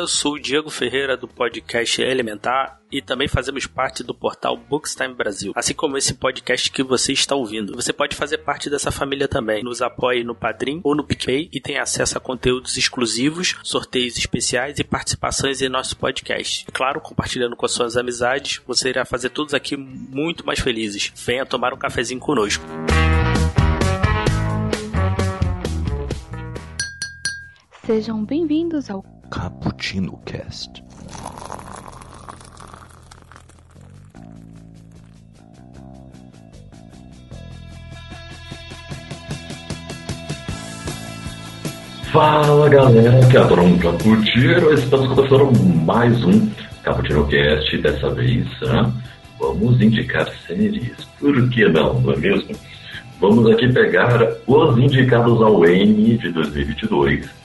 galera, sou o Diego Ferreira do podcast Elementar e também fazemos parte do portal Bookstime Brasil, assim como esse podcast que você está ouvindo. Você pode fazer parte dessa família também. Nos apoie no Padrim ou no PicPay e tem acesso a conteúdos exclusivos, sorteios especiais e participações em nosso podcast. E, claro, compartilhando com as suas amizades, você irá fazer todos aqui muito mais felizes. Venha tomar um cafezinho conosco. Sejam bem-vindos ao Cappuccino Cast. Fala galera que adoram cappuccino, estamos começando mais um Cappuccino Cast, dessa vez né? vamos indicar séries, por que não, não é mesmo? Vamos aqui pegar os indicados ao Emmy de 2022,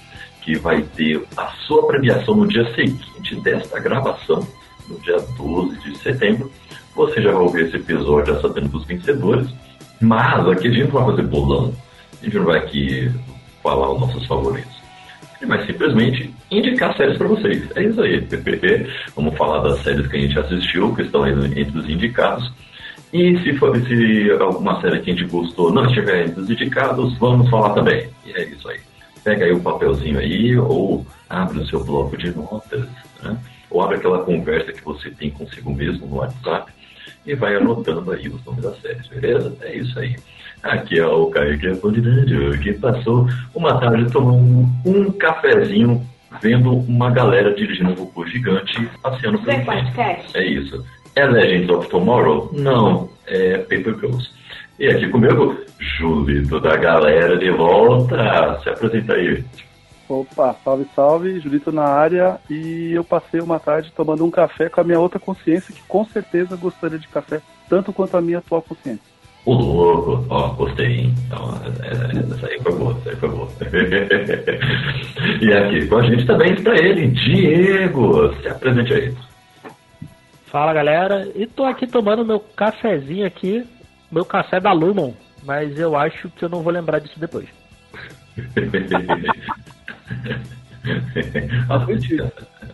que vai ter a sua premiação no dia seguinte desta gravação, no dia 12 de setembro. Você já vai ouvir esse episódio já sabendo dos vencedores, mas aqui a gente não vai fazer bolão, a gente não vai aqui falar os nossos favoritos. Ele vai simplesmente indicar séries para vocês. É isso aí. Vamos falar das séries que a gente assistiu, que estão entre os indicados. E se, for, se alguma série que a gente gostou não estiver entre os indicados, vamos falar também. E é isso aí. Pega aí o um papelzinho aí, ou abre o seu bloco de notas, né? ou abre aquela conversa que você tem consigo mesmo no WhatsApp e vai anotando aí os nomes das séries, beleza? É isso aí. Aqui é o Kaique Apolinário, que passou uma tarde tomando um cafezinho, vendo uma galera dirigindo um robô gigante passeando pelo tempo. É isso. É Legends of Tomorrow? Não, é Paper Girls. E aqui comigo, Julito da galera de volta. Se apresenta aí. Opa, salve, salve, Julito na área. E eu passei uma tarde tomando um café com a minha outra consciência, que com certeza gostaria de café, tanto quanto a minha atual consciência. O louco, ó, gostei, hein? Então, é, é, essa aí foi boa, essa aí foi boa. e aqui com a gente também está ele, Diego. Se apresente aí. Fala galera, e tô aqui tomando meu cafezinho aqui, meu café da Lumon, mas eu acho que eu não vou lembrar disso depois. ah,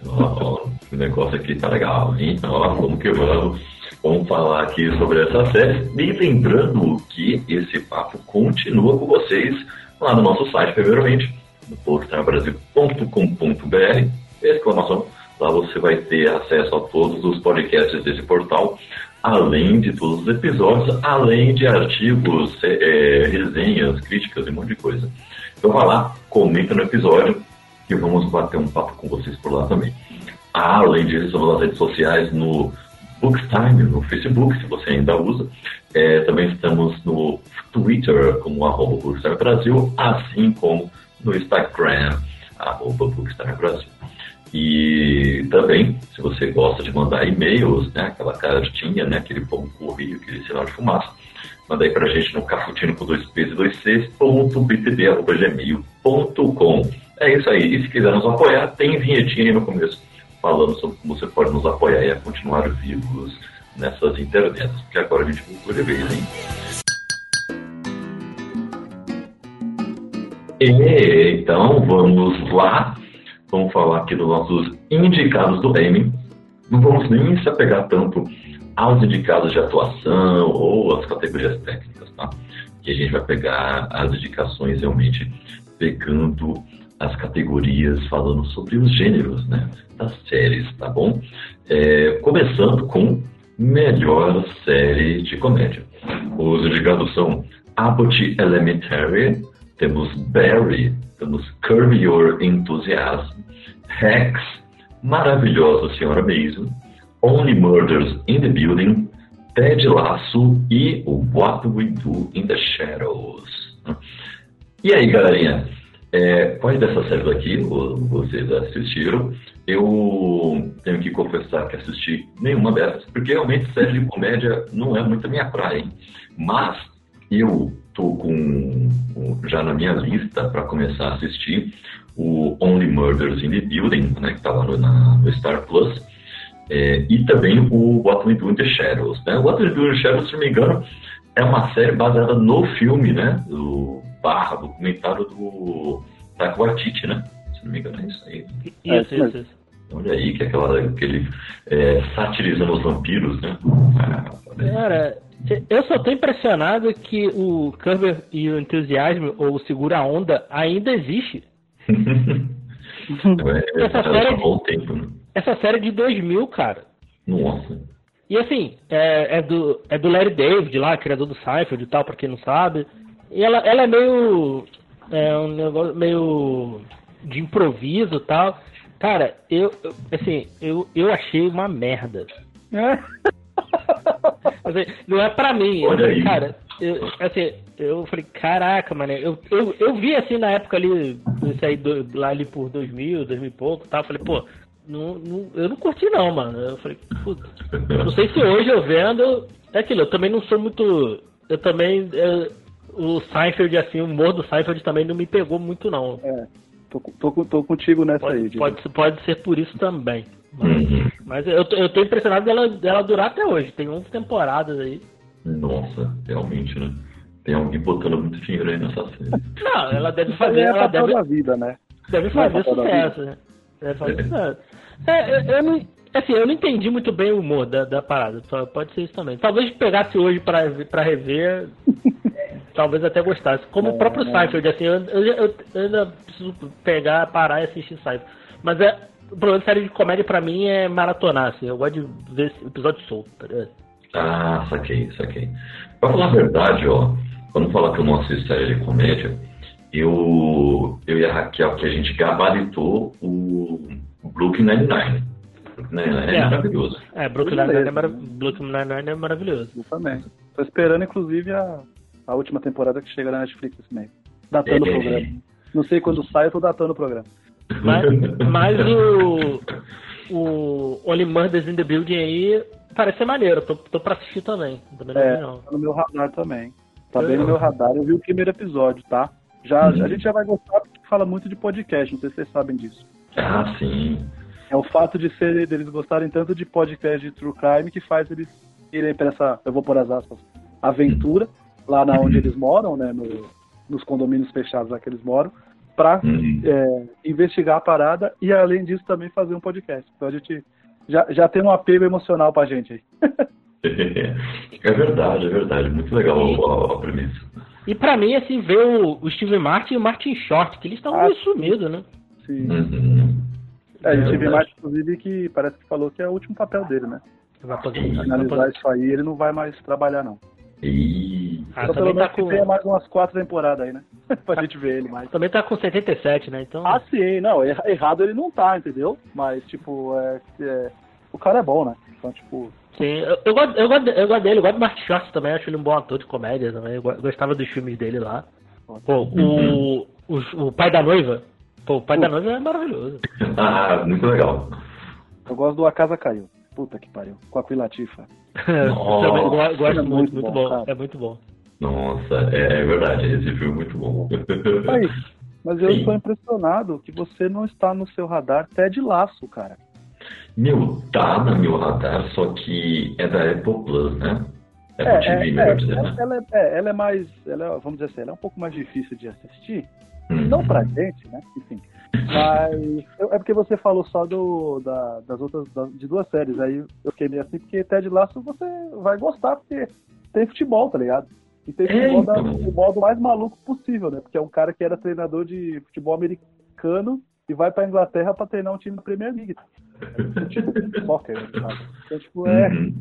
ó, o negócio aqui tá legal, hein? Ó, vamos que vamos. Vamos falar aqui sobre essa série. E lembrando que esse papo continua com vocês lá no nosso site, primeiramente, no portalbrasil.com.br. Exclamação. Lá você vai ter acesso a todos os podcasts desse portal, além de todos os episódios, além de artigos, é, resenhas, críticas e um monte de coisa. Então vai lá, comenta no episódio que vamos bater um papo com vocês por lá também. Além disso, estamos nas redes sociais no Bookstime no Facebook, se você ainda usa. É, também estamos no Twitter como arroba Bookstime Brasil, assim como no Instagram, arroba Bookstime Brasil. E também, se você gosta de mandar e-mails, né, aquela cartinha, né, aquele pão correio, aquele sinal de fumaça, manda aí pra gente no cafutino com dois p's e dois c's, ponto. É isso aí. E se quiser nos apoiar, tem vinhetinha aí no começo falando sobre como você pode nos apoiar e a continuar vivos nessas internets, porque agora a gente voltou de vez, hein? E, então, vamos lá. Vamos falar aqui dos nossos indicados do Emmy. Não vamos nem se apegar tanto aos indicados de atuação ou às categorias técnicas, tá? Que a gente vai pegar as indicações realmente pegando as categorias falando sobre os gêneros né, das séries, tá bom? É, começando com melhor série de comédia. Os indicados são Abbott Elementary, temos Barry, temos Curb Your Enthusiasm, Rex, Maravilhosa Senhora Mason, Only Murders in the Building, Ted Lasso e What We Do in the Shadows. E aí, galerinha? É, quais dessas séries aqui vocês assistiram? Eu tenho que confessar que assisti nenhuma dessas, porque realmente série de comédia não é muito a minha praia, hein? Mas eu tô com já na minha lista para começar a assistir o Only Murders in the Building, né, que está lá no, na, no Star Plus, é, e também o What We Do in the Shadows. Né? O What We Do in the Shadows, se não me engano, é uma série baseada no filme, né, do barra documentário do Taco Waititi, né? Se não me engano é isso aí. Isso, isso, isso. Olha aí, que é aquela, aquele é, satirizando os vampiros, né? Aí. Cara, eu só tô impressionado que o Curber e o Entusiasmo, ou o Segura a Onda, ainda existe. É, Essa série- o tempo, né? Essa série é de 2000, cara. Nossa. E assim, é, é do, é do Larry David lá, criador do Seinfeld e tal, pra quem não sabe. E ela, ela é meio. É um negócio meio de improviso e tal. Cara, eu, eu- assim, eu, eu achei uma merda. É. Assim, não é pra mim. Olha aí. cara, eu, assim, eu falei, caraca, mano, eu, eu, eu vi assim na época ali, isso aí do- lá ali por 2000, 2000 e pouco e tal, eu falei, pô, não, não- eu não curti não, mano. Eu falei, puta, eu não sei se hoje eu vendo, é aquilo, eu também não sou muito, eu também, é, o Seinfeld, assim, o humor do Seinfeld também não me pegou muito não. É. Tô, tô, tô, contigo nessa aí, Pode, Diego. pode, pode ser por isso também. Uhum. Mas eu, tô- eu tô impressionado dela, dela durar até hoje, tem 11 temporadas aí. Nossa, realmente, né? Tem alguém botando muito dinheiro aí nessa série. Não, ela deve fazer, é ela deve, da vida, né? deve é fazer sucesso. né? Deve fazer sucesso. É, eu, eu não, assim, eu não entendi muito bem o humor da, da parada. Pode ser isso também. Talvez pegasse hoje pra, pra rever, talvez até gostasse. Como o próprio Seinfeld, assim, eu, eu, eu- ainda preciso pegar, parar e assistir Seinfeld. Mas é, o problema de série de comédia pra mim é maratonar, assim. Eu gosto de ver episódio solto, tá ligado? Ah, saquei, saquei. Pra falar a verdade, ó, quando falar que eu não assisto série de comédia, eu, eu e a Raquel, que a gente gabaritou o o Brooklyn Nine-Nine. Brooklyn Nine-Nine é, É. maravilhoso. É, Brooklyn Nine-Nine é, mara-? Brooklyn Nine-Nine é maravilhoso. Eu também. Tô esperando, inclusive, a, a última temporada que chega na Netflix esse mês. Datando o É. programa. Não sei quando sai, eu tô datando o programa. Mas, mas o, o Only Murders in the Building aí parece ser maneiro. Tô, tô pra assistir também. Também É, não. tá no meu radar também. Tá bem no meu radar. Eu vi o primeiro episódio, tá? Já, Uhum. A gente já vai gostar porque fala muito de podcast, não sei se vocês sabem disso. Ah, sim. É o fato de ser deles gostarem tanto de podcast de true crime que faz eles irem pra essa, eu vou pôr as aspas, aventura, lá na onde eles moram, né? no- nos condomínios fechados lá que eles moram, pra Uhum. é, investigar a parada e, além disso, também fazer um podcast. Então a gente já, já tem um apego emocional pra gente aí. É verdade, é verdade. Muito legal a, a premissa. E pra mim, assim, ver o, o Steve Martin e o Martin Short, que eles estão Ah, meio sumidos, né? Sim. Uhum. É, e o Steve verdade. Martin, inclusive, que parece que falou que é o último papel dele, né? Vai poder- isso aí, ele não vai mais trabalhar, não. E... Ah, então, também pelo tá menos com. tenha mais umas quatro temporadas aí, né? pra gente ver ele mais. Também tá com 77, né? Então. Ah, sim, não, erra- errado ele não tá, entendeu? Mas, tipo, é, é- o cara é bom, né? Então, tipo, Sim, eu, eu, gosto, eu, gosto, eu gosto dele, eu gosto do Martin Short também, acho ele um bom ator de comédia também. Eu go- gostava dos filmes dele lá. Pô, o, o, o pai da noiva. Pô, o pai da noiva é maravilhoso. Ah, muito legal. eu gosto do A Casa Caiu. Puta que pariu. Com a Queen Latifah. Também go- gosto É muito, muito bom, bom. É muito bom. Nossa, é, é verdade. Esse filme é muito bom. Aí, mas eu estou impressionado que você não está no seu radar Ted Laço, cara. Meu, tá no meu radar, só que é da Apple Plus, né? Apple TV, melhor dizendo, né? ela, é, é, ela é mais, ela é, vamos dizer assim, ela é um pouco mais difícil de assistir. Uhum. Não pra gente, né? Enfim. Mas eu- é porque você falou só do, da- das outras, da- de duas séries. Aí eu fiquei meio assim, porque Ted Lasso você vai gostar, porque tem futebol, tá ligado? E tem É, futebol, da, então. futebol do mais maluco possível, né? Porque é um cara que era treinador de futebol americano e vai pra Inglaterra pra treinar um time da Premier League. Tipo, soccer, né, sabe? Então, tipo, é, Uhum.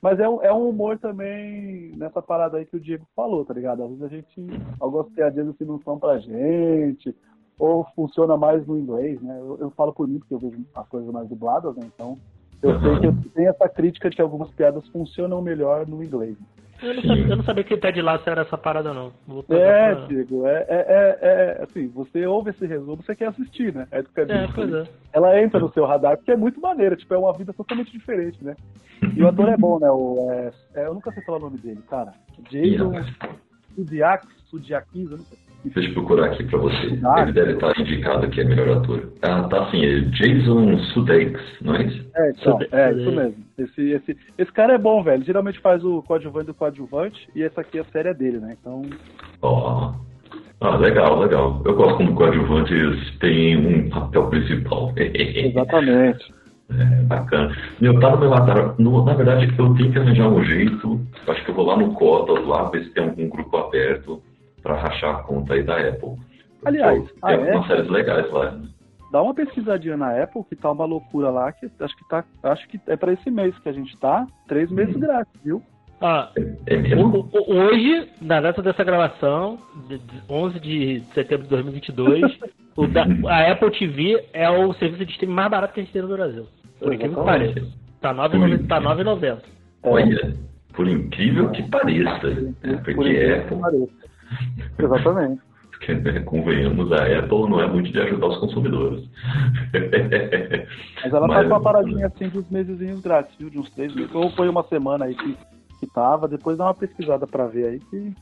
mas é um, é um humor também nessa parada aí que o Diego falou, tá ligado? Às vezes a gente, algumas piadinhas assim não são pra gente, ou funciona mais no inglês, né? Eu, eu falo por mim, porque eu vejo as coisas mais dubladas, né? Então, eu sei que eu tenho essa crítica de que algumas piadas funcionam melhor no inglês. Eu não, sabia, eu não sabia que Ted Lasso era essa parada, não. É, pra- Diego, é, é, é, é, assim, você ouve esse resumo, você quer assistir, né? É, É, pois é. Ela entra no seu radar, porque é muito maneira, tipo, é uma vida totalmente diferente, né? E o ator é bom, né? O, é, é, eu nunca sei falar o nome dele, cara. Jason Sudiak, Sudiakis, eu não sei. Deixa eu procurar aqui pra você. Ah, Ele deve estar indicado que é melhor ator. Ah, tá sim, é Jason Sudeikis, não é isso? É, então, é isso mesmo. Esse, esse, esse cara é bom, velho. Geralmente faz o coadjuvante do coadjuvante e essa aqui é a série é dele, né? Então, Ó, Ah, legal, legal. Eu gosto quando coadjuvantes têm um papel principal. Exatamente. É, bacana. Meu, tá no meu radar. No, na verdade, eu tenho que arranjar um jeito. Acho que eu vou lá no Cotas, lá, ver se tem algum grupo aberto para rachar a conta aí da Apple. Aliás, Pô, a tem algumas Apple- séries legais lá. né? Dá uma pesquisadinha na Apple, que tá uma loucura lá, que acho que tá. Acho que é pra esse mês que a gente tá, três meses grátis, viu? Ah, É o- hoje, na data dessa gravação, de, de 11 de setembro de 2022, o da- a Apple TV é o serviço de streaming mais barato que a gente tem no Brasil. Por incrível que pareça. Tá 9,90. Tá 9,90. Olha, por incrível que pareça. né? Por Porque Apple, pareça. Exatamente. que, né, convenhamos, a Apple não é muito de ajudar os consumidores. Mas ela tá Mas- com uma paradinha assim de uns mesezinhos grátis, viu? De uns três meses. Ou foi uma semana aí que, que tava, depois dá uma pesquisada pra ver aí que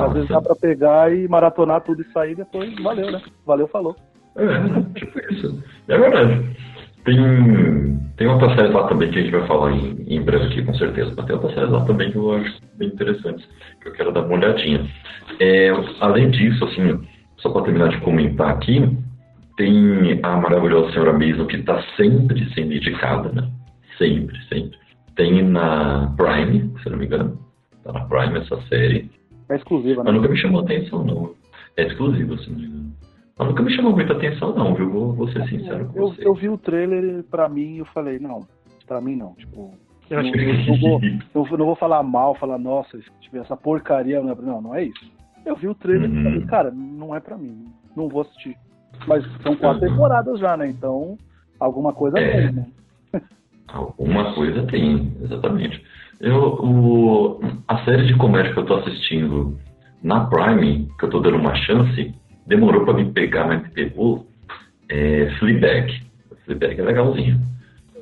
às vezes dá pra pegar e maratonar tudo e sair depois. Valeu, né? Valeu, falou. É, tipo isso. É verdade. Tem, tem outras séries lá também que a gente vai falar em, em breve aqui, com certeza. Mas tem outras séries lá também que eu acho bem interessantes, que eu quero dar uma olhadinha. É, além disso, assim, só para terminar de comentar aqui, tem a maravilhosa Senhora Mason que está sempre sendo indicada, né? Sempre, sempre. Tem na Prime, se eu não me engano. Tá na Prime essa série. É exclusiva, né? Mas nunca me chamou atenção, não. É exclusivo, se não me engano. Mas nunca me chamou muita atenção, não, viu? Vou, vou ser sincero com Eu, você. eu vi o trailer pra mim e eu falei, não, pra mim não. Tipo, Eu acho não, que não vou, eu não vou falar mal, falar, nossa, se tiver essa porcaria, não é, não, não é isso. Eu vi o trailer Uhum. e falei, cara, não é pra mim, não vou assistir. Mas são quatro Uhum. temporadas já, né? Então, alguma coisa É. tem, né? Alguma coisa tem, exatamente. Eu, o, a série de comédia que eu tô assistindo na Prime, que eu tô dando uma chance, demorou pra me pegar, mas me pegou, é Fleabag. Fleabag é legalzinho.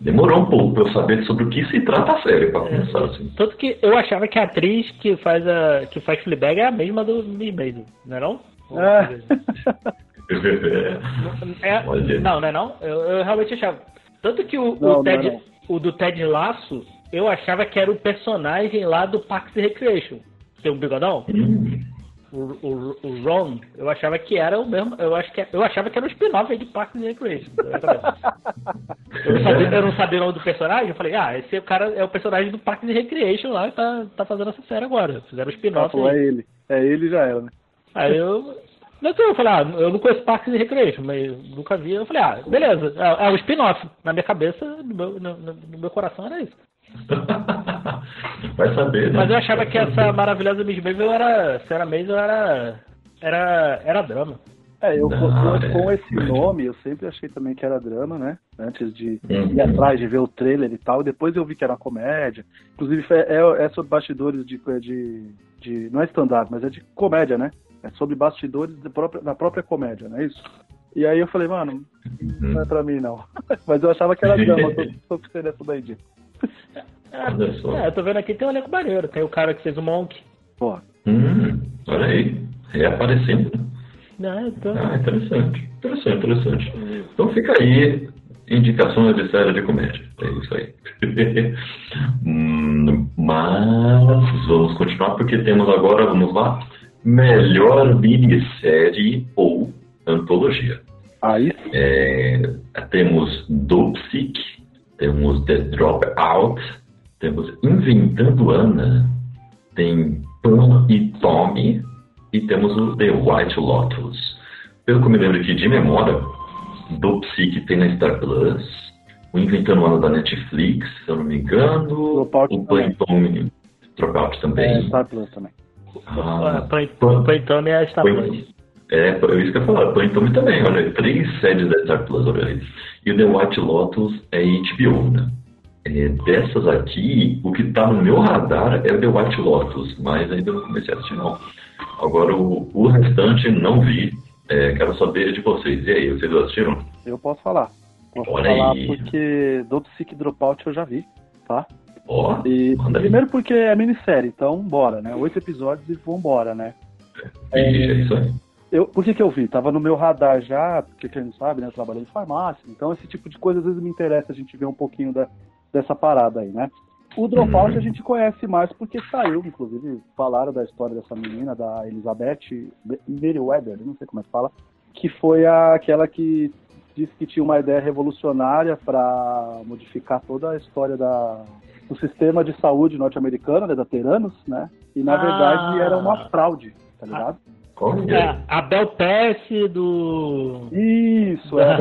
Demorou um pouco pra eu saber sobre o que se trata a série, pra começar assim. Tanto que eu achava que a atriz que faz a que faz Fleabag é a mesma do Miss Maisel, não é não? É. É, Olha. não, não é não? Eu, eu realmente achava. Tanto que o, Não, o, Ted, não é o do Ted Laço, eu achava que era o personagem lá do Parks and Recreation. Tem um bigodão? Hum, O, o, o Ron, eu achava que era o mesmo. Eu, acho que, eu achava que era um spin-off de Parks and Recreation. cabeça. Eu não, sabia, eu não sabia o nome do personagem, eu falei, ah, esse cara é o personagem do Parks and Recreation lá que tá, tá fazendo essa série agora. Fizeram um Ela spin-off aí. é ele. É ele já era, né? Aí eu. Não sei, eu falei, ah, eu não conheço Parks and Recreation, mas nunca vi. Eu falei, ah, beleza, é, é um spin-off. Na minha cabeça, no meu, no- no meu coração era isso. Vai saber, né? Mas eu achava que essa maravilhosa Miss Maisel era. Sarah Maisel era. Era, era drama. É, eu Não, com, é, com esse mas- nome, eu sempre achei também que era drama, né? Antes de Uhum. ir atrás de ver o trailer e tal. Depois eu vi que era comédia. Inclusive, é, é, é sobre bastidores de, de, de. Não é stand-up, mas é de comédia, né? É sobre bastidores da própria, da própria comédia, não é isso? E aí eu falei, mano, não é pra mim não. mas eu achava que era drama, tô, tô ficando essa daí Olha só. É, eu tô vendo aqui tem um elenco maneiro. Tem o cara que fez o Monk. Pô, Hum, olha aí. Reaparecendo. né? Né, então, Ah, interessante. Interessante, interessante. Então fica aí indicações de série de comédia. É isso aí. Hum, Mas vamos continuar porque temos agora, vamos lá, melhor minissérie ou antologia. aí É, temos Dopsic, temos The Dropout, temos Inventando Ana, tem Pan e Tommy e temos o The White Lotus. Pelo que eu me lembro aqui de memória, Dopsic tem na Star Plus, o Inventando Ana da Netflix, se eu não me engano, Dropout o Pan e Tommy Dropout é também. Star Plus também. Ah, Pantone é a Star Plus. É, é isso que eu ia falar. Pan e Tommy também, olha, três séries da Star Plus, olha aí. E o The White Lotus é HBO, né? É, dessas aqui, o que tá no meu radar é o The White Lotus, mas ainda não comecei a assistir não. Agora, o, o restante não vi. É, quero saber de vocês. E aí, vocês assistiram? Eu posso falar. Posso Olha falar aí. porque Dopsic Dropout eu já vi, tá? Ó, E aí. primeiro porque é minissérie, então bora, né? Oito episódios e vambora, né? É isso aí. Eu, por que, que eu vi? Tava no meu radar já, porque quem não sabe, né? Eu trabalhei em farmácia, então esse tipo de coisa às vezes me interessa a gente ver um pouquinho da, dessa parada aí, né? O Dropout a gente conhece mais porque saiu, inclusive, falaram da história dessa menina, da Elizabeth Meriwether, não sei como é que fala, que foi a, aquela que disse que tinha uma ideia revolucionária para modificar toda a história da, do sistema de saúde norte-americano, né, da Teranos, né? E na Ah. verdade era uma fraude, tá ligado? Olha. É, a Bel Pesce do. Isso, é.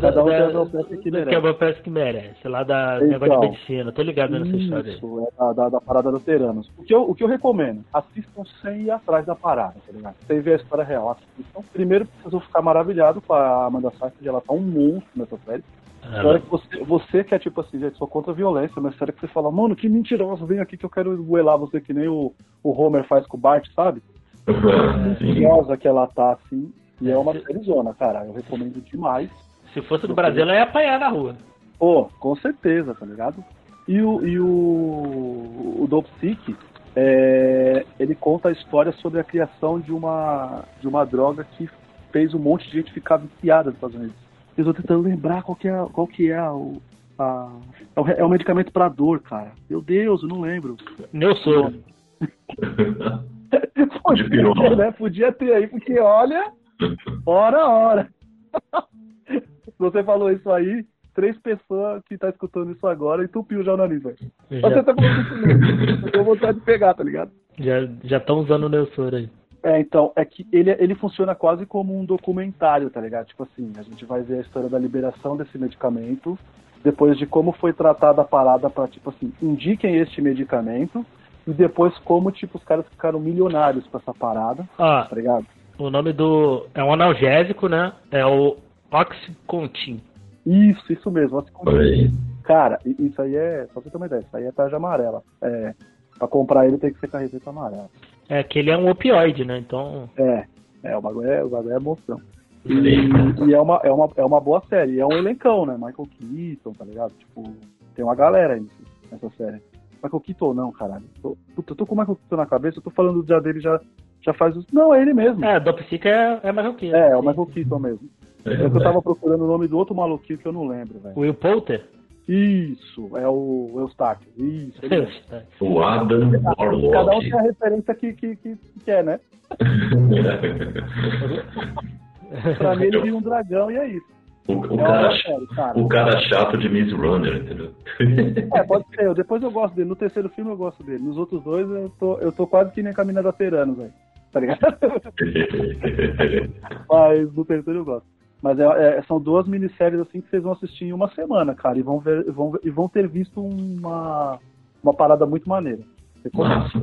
Cada um tem a da- Bel Pesce que merece. que a Bel Pesce que merece, lá da Então. negócio de medicina. Tô ligado nessa história aí. Isso, é da, da, da parada do Teranos. O que, eu, o que eu recomendo, assistam sem ir atrás da parada, tá ligado? Sem ver a história real. Assistam. Primeiro, vocês vão ficar maravilhados com a Amanda Seyfried, ela tá um monstro nessa série. História que você, você que é tipo assim, gente, sou contra a violência, mas sério que você fala, mano, que mentiroso, vem aqui que eu quero goelar você que nem o, o Homer faz com o Bart, sabe? Mentirosa que ela tá assim. E é uma série cara. Eu recomendo demais. Se fosse do Brasil, ela ia apanhar na rua. Pô, com certeza, tá ligado? E o, e o, o Dope Sick, é, ele conta a história sobre a criação de uma, de uma droga que fez um monte de gente ficar viciada nos Estados Unidos. Eu tô tentando lembrar qual que é, qual que é o, a, é o, re- é medicamento pra dor, cara. Meu Deus, eu não lembro. Meu pirona. ter, né? Podia ter aí, porque olha, hora, hora. Você falou isso aí, três pessoas que tá escutando isso agora entupiu já o nariz, velho. Você Já tá falando isso mesmo. Eu tenho vontade de pegar, tá ligado? já já estão usando o meu soro aí. É, então, é que ele, ele funciona quase como um documentário, tá ligado? Tipo assim, a gente vai ver a história da liberação desse medicamento, depois de como foi tratada a parada pra, tipo assim, indiquem este medicamento, e depois como, tipo, os caras ficaram milionários com essa parada, Ah, tá ligado? o nome do. É um analgésico, né? É o Oxycontin. Isso, isso mesmo. Aí. Cara, isso aí é, só pra você ter uma ideia, isso aí é tarja amarela. É, pra comprar ele tem que ser com a receita amarela. É que ele é um opioide, né? Então. É, é, o bagulho é, o bagulho é monstrão. E, e é, uma, é, uma, é uma boa série. E é um elencão, né? Michael Keaton, tá ligado? Tipo, tem uma galera aí nessa série. Michael Keaton não, caralho. Tô, puta, eu tô com o Michael Keaton na cabeça, eu tô falando já dele já, já faz os... Não, é ele mesmo. É, Dopsica é, é marroquino. É, é o. Michael Keaton mesmo. É É que eu tava procurando o nome do outro maluquinho que eu não lembro, velho. Will Poulter? Isso, é o Eustáquio. Isso, ele. O Adam Cada um Warlock. tem a referência que, que, que, que quer, né? Pra mim ele viu um dragão e é isso. O, o é cara, cara. o cara chato de Miss Runner, entendeu? É, pode ser. Eu- Depois eu gosto dele. No terceiro filme eu gosto dele. Nos outros dois eu tô, eu tô quase que nem a Camina da Teranos, velho. Tá ligado? Mas no terceiro eu gosto. Mas é- é- são duas minisséries assim que vocês vão assistir em uma semana, cara. E vão, ver, vão, ver- e vão ter visto uma, uma parada muito maneira. Massa,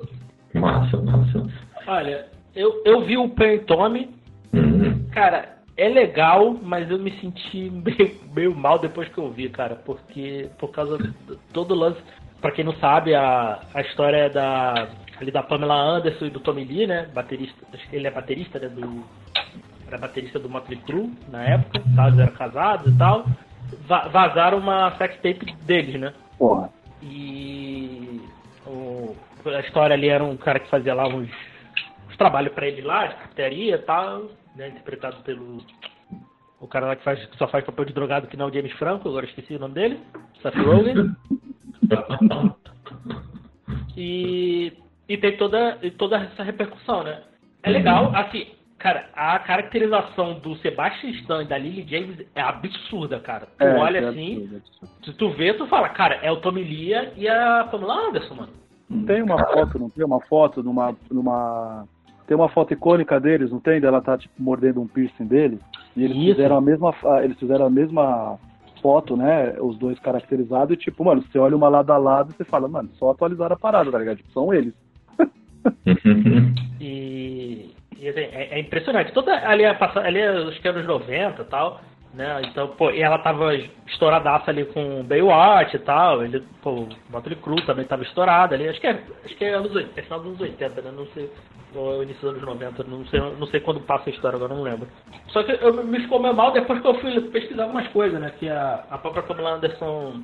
massa, massa. Olha, eu, eu vi o Pen Tommy, Hum, cara, é legal, mas eu me senti meio, meio mal depois que eu vi, cara, porque por causa de todo o lance. Pra quem não sabe, a, a história é da, ali da Pamela Anderson e do Tommy Lee, né? Baterista, acho que ele é baterista, né? Do, era baterista do Motley Crue na época, tá? eles eram casados e tal. Va- vazaram uma sex tape deles, né? Porra. E o- a história ali era um cara que fazia lá uns, uns trabalhos pra ele lá, de e tal, né? Interpretado pelo. O cara lá que, faz, que só faz papel de drogado que não é o James Franco, agora esqueci o nome dele. Seth Rogen. E, e tem toda, toda essa repercussão, né? É legal, assim, cara, a caracterização do Sebastian Stan e da Lily James é absurda, cara. Tu É, olha é assim, absurdo, é absurdo. se tu vê, tu fala, cara, é o Tommy Lee e a Pamela Anderson, mano. Tem uma foto, não tem uma foto numa, numa. Tem uma foto icônica deles, não tem? Dela tá tipo mordendo um piercing dele. E eles Isso. fizeram a mesma. ah, Eles fizeram a mesma foto, né? Os dois caracterizados, e tipo, mano, você olha uma lado a lado e você fala, mano, só atualizaram a parada, tá ligado? Tipo, são eles. E, e, assim, é, é impressionante. Toda ali, a ali acho que é anos 90 e tal, né? Então, pô, e ela tava estouradaça ali com Baywatch e tal. Ele, pô, o Motley Crue também tava estourado ali. Acho que é, acho que é anos 80, é final dos anos 80, né? Não sei. Ou início dos anos 90, não sei, não sei quando passa a história, agora não lembro. Só que eu me ficou meio mal depois que eu fui pesquisar algumas coisas, né? Que a, a própria Pamela Anderson.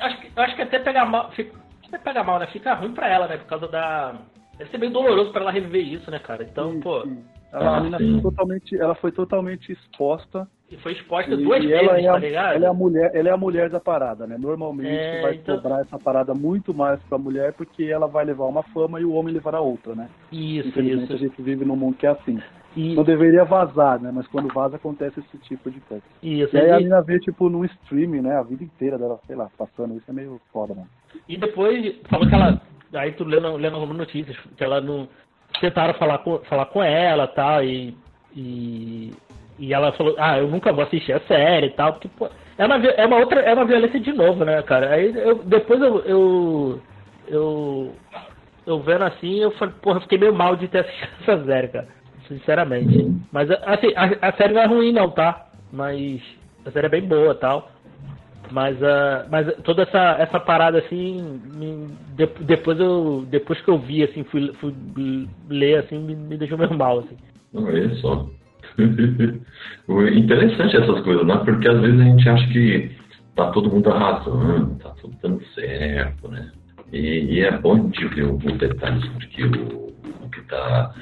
Acho que, acho que até pegar mal. Fica, até pegar mal, né? Fica ruim pra ela, né? Por causa da. Deve ser meio doloroso pra ela reviver isso, né, cara? Então, Sim, pô, sim. Ela, Ah, ela foi totalmente exposta. E foi exposta duas e vezes, ela, é tá a, ligado? ela é a mulher, ela é a mulher da parada, né? Normalmente É, vai então- cobrar essa parada muito mais pra mulher porque ela vai levar uma fama e o homem levará outra, né? Isso, Infelizmente a isso. gente vive num mundo que é assim. E, Não deveria vazar, né? Mas quando vaza acontece esse tipo de coisa. isso. E aí a E, mina vê, tipo, num streaming, né? A vida inteira dela, sei lá, passando. Isso é meio foda, mano. e depois falou que ela. Aí tu lendo, lendo algumas notícias, que ela não. Tentaram falar com, falar com ela tal, e, e. E ela falou, ah, eu nunca vou assistir a série e tal, porque, pô, é uma, é uma outra, é uma violência de novo, né, cara? Aí eu, depois eu, eu. Eu. Eu vendo assim, eu falei, porra, fiquei meio mal de ter assistido essa série, cara. Sinceramente. Mas assim, a, a série não é ruim não, tá? Mas a série é bem boa tal. Mas, ah, mas toda essa, essa parada assim, me- de- depois eu depois que eu vi assim, fui, fui ler assim, me, me deixou meio mal assim. Olha só. Interessante essas coisas, né? Porque às vezes a gente acha que tá todo mundo arrasando, tá tudo dando certo, né? E, e é bom de ver alguns detalhes de que o, o que tá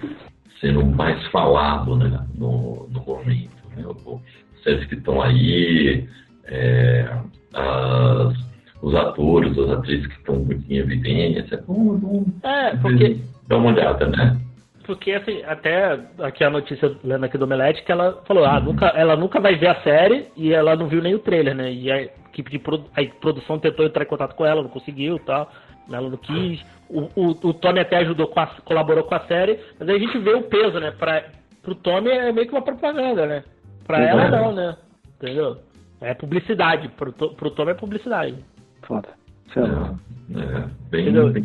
sendo mais falado né, no, no momento. Né? O- Séries que estão aí, é, as- os atores, as atrizes que estão muito em evidência. É bom, é bom É, porque dar uma olhada, né? Porque assim, até aqui a notícia lendo aqui do Omelete que ela falou, ah, nunca, ela nunca vai ver a série e ela não viu nem o trailer, né? E a equipe de produ- a produção tentou entrar em contato com ela, não conseguiu, e tal. Ela não quis. O, o, o Tommy até ajudou, com a, colaborou com a série, mas aí a gente vê o peso, né? Pra, pro Tommy é meio que uma propaganda, né? Pra ela não, né? Entendeu? É publicidade. Pro, pro Tommy é publicidade. Foda. É, é, bem, Entendeu? bem.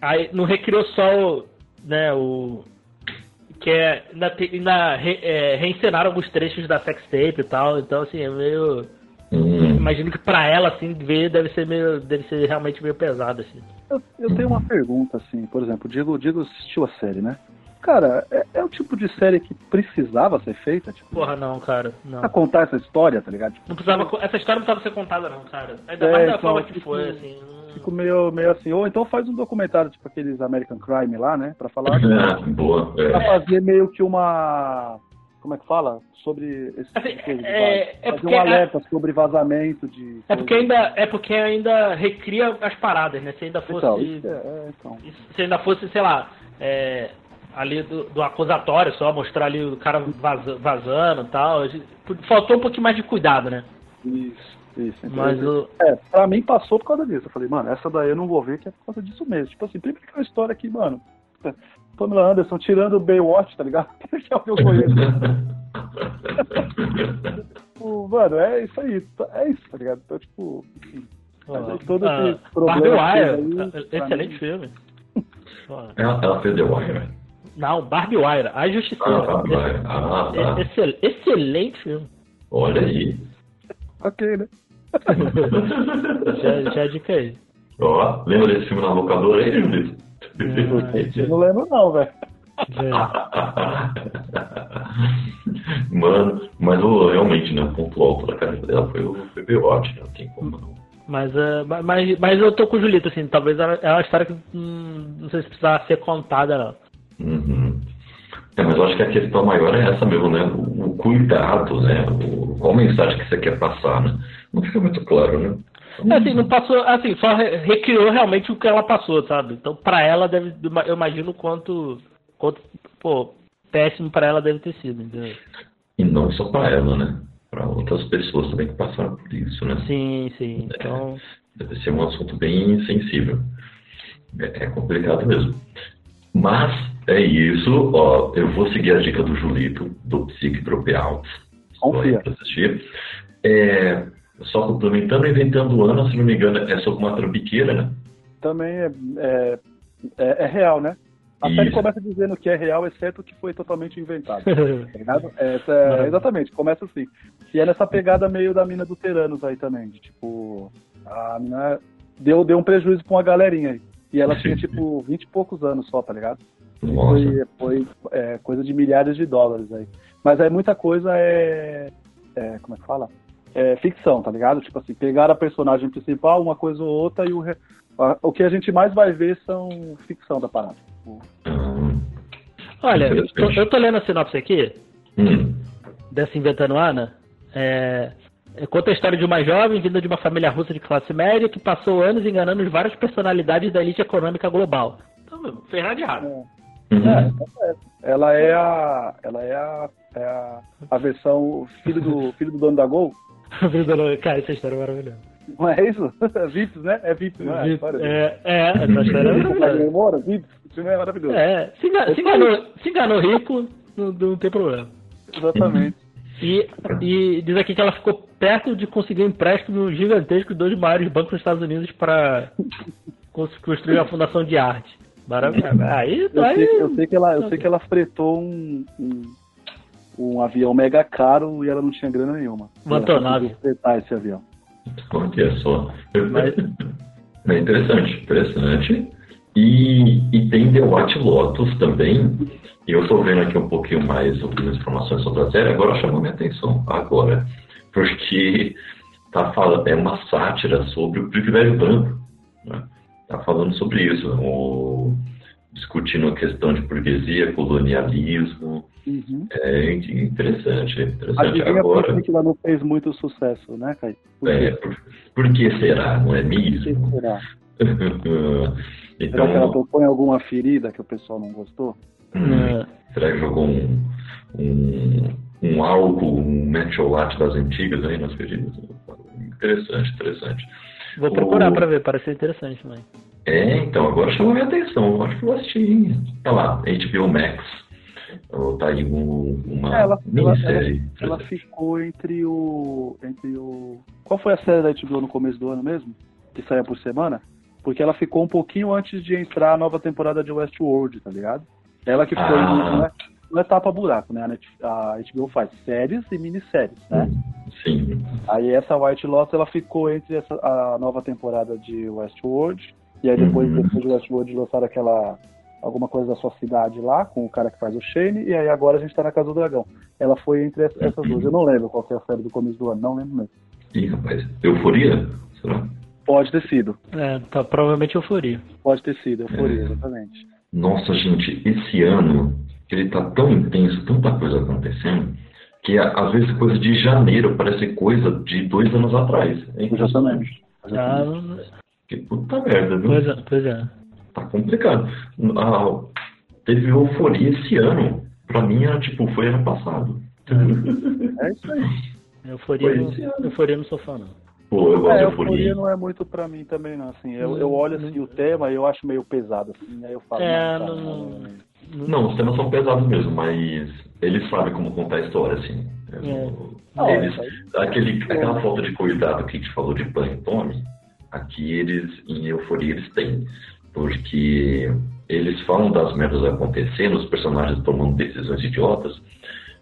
Aí não recriou só o. né, o. Que é. Ainda, te- ainda re, é, reencenaram alguns trechos da sextape e tal. Então, assim, é meio. Hum, Imagino que pra ela, assim, ver deve ser meio. Deve ser realmente meio pesado, assim. Eu, eu tenho uma pergunta, assim, por exemplo, Diego, o Diego assistiu a série, né? Cara, é, é o tipo de série que precisava ser feita, tipo, Porra, não, cara. Não. pra contar essa história, tá ligado? Tipo, Não precisava, co- essa história não precisava ser contada, não, cara. Ainda É, mais da então, forma que tipo, foi, assim. não- Fico meio, meio assim, ou então faz um documentário, tipo aqueles American Crime lá, né? Pra falar, é, boa. pra É. fazer meio que uma. Como é que fala? Sobre esse tipo Assim, de coisa. de é- é fazer um a- alerta sobre vazamento de. É porque ainda, é porque ainda recria as paradas, né? Se ainda fosse. Então, isso é, é, então. Se ainda fosse, sei lá, é, ali do, do acusatório, só mostrar ali o cara vaza- vazando e tal. a Faltou um pouquinho mais de cuidado, né? Isso, isso. Então, Mas o. É, pra mim passou por causa disso. Eu falei, mano, essa daí eu não vou ver, que é por causa disso mesmo. Tipo assim, primeiro que é uma história aqui, mano. Pamela Anderson tirando o Baywatch, tá ligado? Que é o que eu conheço. Tipo, mano, é isso aí. É isso, tá ligado? Então, tipo, enfim. Mas todo ah, esse problema Barbie Wire, pra excelente mim- filme. Ela, ela fez The Wire. Não, Barbie Wire, A Justiceira. Ah, Barbie Wire. Ah, tá. Ex- excel- excelente filme. Olha aí. Ok, né? Já, já é dica aí. Ó, lembra desse filme na locadora aí, Judith? Eu não lembro, não, velho. Mano, mas o, realmente, né, o ponto alto da carreira dela foi o Baywatch, né? Não tem como não. Mas, ma- mas, mas eu tô com o Julito, assim, talvez ela- é uma história que hum, não sei se precisava ser contada, não. Uhum. É, mas eu acho que a questão maior é essa mesmo, né? O, o cuidado, né? O, qual mensagem que você quer passar, né? Não fica muito claro, né? É, assim, não passou, assim, só re- recriou realmente o que ela passou, sabe? Então, pra ela, deve, eu imagino quanto, quanto pô, péssimo pra ela deve ter sido, entendeu? E não só para ela, né? Para outras pessoas também que passaram por isso, né? Sim, sim, então... Deve ser um assunto bem sensível. É, é complicado mesmo. Mas é isso. Ó, eu vou seguir a dica do Julito, do Psique Dropout. Confia. Para assistir. É, só complementando, Inventando o Ano, se não me engano, é sobre uma trambiqueira, né? Também é, é, é, é real, né? A série Isso. começa dizendo que é real, exceto que foi totalmente inventado. Tá é, exatamente, começa assim. E é nessa pegada meio da mina do Teranos aí também, de tipo, a mina deu, deu um prejuízo pra uma galerinha aí. E ela tinha, tipo, 20 e poucos anos só, tá ligado? Nossa. Foi, foi é, coisa de milhares de dólares aí. Mas aí muita coisa é, é. Como é que fala? É ficção, tá ligado? Tipo assim, pegar a personagem principal, uma coisa ou outra, e o, re- o que a gente mais vai ver são ficção da parada. Olha, Interessante. tô- eu tô lendo a sinopse aqui, Hum. dessa Inventando Ana. É, é, conta a história de uma jovem vinda de uma família russa de classe média que passou anos enganando várias personalidades da elite econômica global. Então, meu, fez nada de errado. Uhum. É, ela é a. Ela é a. É a, a versão filho do, filho do dono da Gol. Cara, essa história é maravilhosa. Não é isso? Vips, né? É Vips, não é? A história dele. É, é, essa história é maravilhosa. Vips, o filme é maravilhoso. É, se, enga- se enganou, se enganou rico, não, não tem problema. Exatamente. E, e diz aqui que ela ficou perto de conseguir um empréstimo gigantesco de dois maiores bancos dos Estados Unidos para cons- construir uma fundação de arte. Maravilha. Aí, Eu aí sei, eu sei que ela, eu sei que ela fretou um, um, um avião mega caro e ela não tinha grana nenhuma. Uma fretar esse avião. Olha só. Mas- É interessante, interessante. E, e tem The White Lotus também. E eu estou vendo aqui um pouquinho mais algumas informações sobre a série. Agora chamou minha atenção. Agora. Porque tá falando, é uma sátira sobre o privilégio branco. Né? Tá falando sobre isso. O, discutindo a questão de burguesia, colonialismo. Uhum. É interessante, é interessante. Adivinha por Agora, que que ela não fez muito sucesso, né, Caio? Por é, por, por que será, não é Por que mesmo? será? Será que ela então, propõe alguma ferida que o pessoal não gostou? hum, será que jogou um, um, um álcool, um metiolate das antigas aí nas feridas? Interessante, interessante. vou procurar O- pra ver, parece ser interessante também. É, então, agora chamou minha atenção. Eu Acho que eu vou assistir. Tá lá, HBO Max. Ó, Tá aí um- uma ela, minissérie. ela, ela ficou entre o, entre o. Qual foi a série da HBO no começo do ano mesmo? Que saía por semana? Porque ela ficou um pouquinho antes de entrar a nova temporada de Westworld, tá ligado? Ela que foi Ah. não é, não é tapa buraco, né? A, HBO faz séries e minisséries, né? Sim. Aí essa White Lotus ela ficou entre essa, a nova temporada de Westworld e aí depois, Uhum. depois de Westworld lançaram aquela alguma coisa da sua cidade lá com o cara que faz o Shane e aí agora a gente tá na Casa do Dragão. Ela foi entre essa- essas duas. Eu não lembro qual que é a série do começo do ano, não lembro mesmo. Ih, rapaz, euforia? Será? Pode ter sido, É, tá, provavelmente euforia. pode ter sido, euforia, É. exatamente. Nossa, gente, esse ano ele tá tão intenso, tanta coisa acontecendo, que a- às vezes coisa de janeiro parece coisa de dois anos atrás. É impressionante. Ah, Que puta merda, viu? pois é, pois é. Tá complicado. Ah, teve euforia esse ano. Pra mim era tipo, foi ano passado. É isso aí. Euforia, Foi não, ano. euforia não sou fã, não. Pô, eu gosto É, de euforia euforia. não é muito pra mim também, não. Assim, eu, eu olho assim o tema e eu acho meio pesado, assim, aí eu falo. É, não, tá, não- Não, os temas são pesados mesmo, mas eles sabem como contar a história, assim. É. Não, Eles, é, aquele, aquela falta de cuidado que a gente falou de Pan e Tome, aqui eles, em euforia, eles têm. Porque eles falam das merdas acontecendo, os personagens tomando decisões idiotas,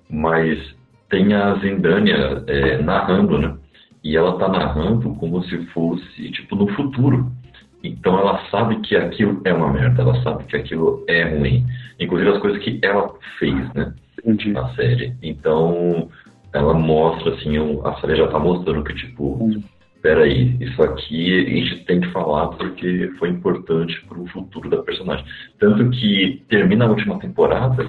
mas tem a Zendania é, narrando, né? E ela tá narrando como se fosse, tipo, no futuro. Então ela sabe que aquilo é uma merda, ela sabe que aquilo é ruim. Inclusive as coisas que ela fez, né? entendi. na série. Então, ela mostra, assim, a série já tá mostrando que, tipo, Hum. peraí, isso aqui a gente tem que falar porque foi importante pro futuro da personagem. Tanto que termina a última temporada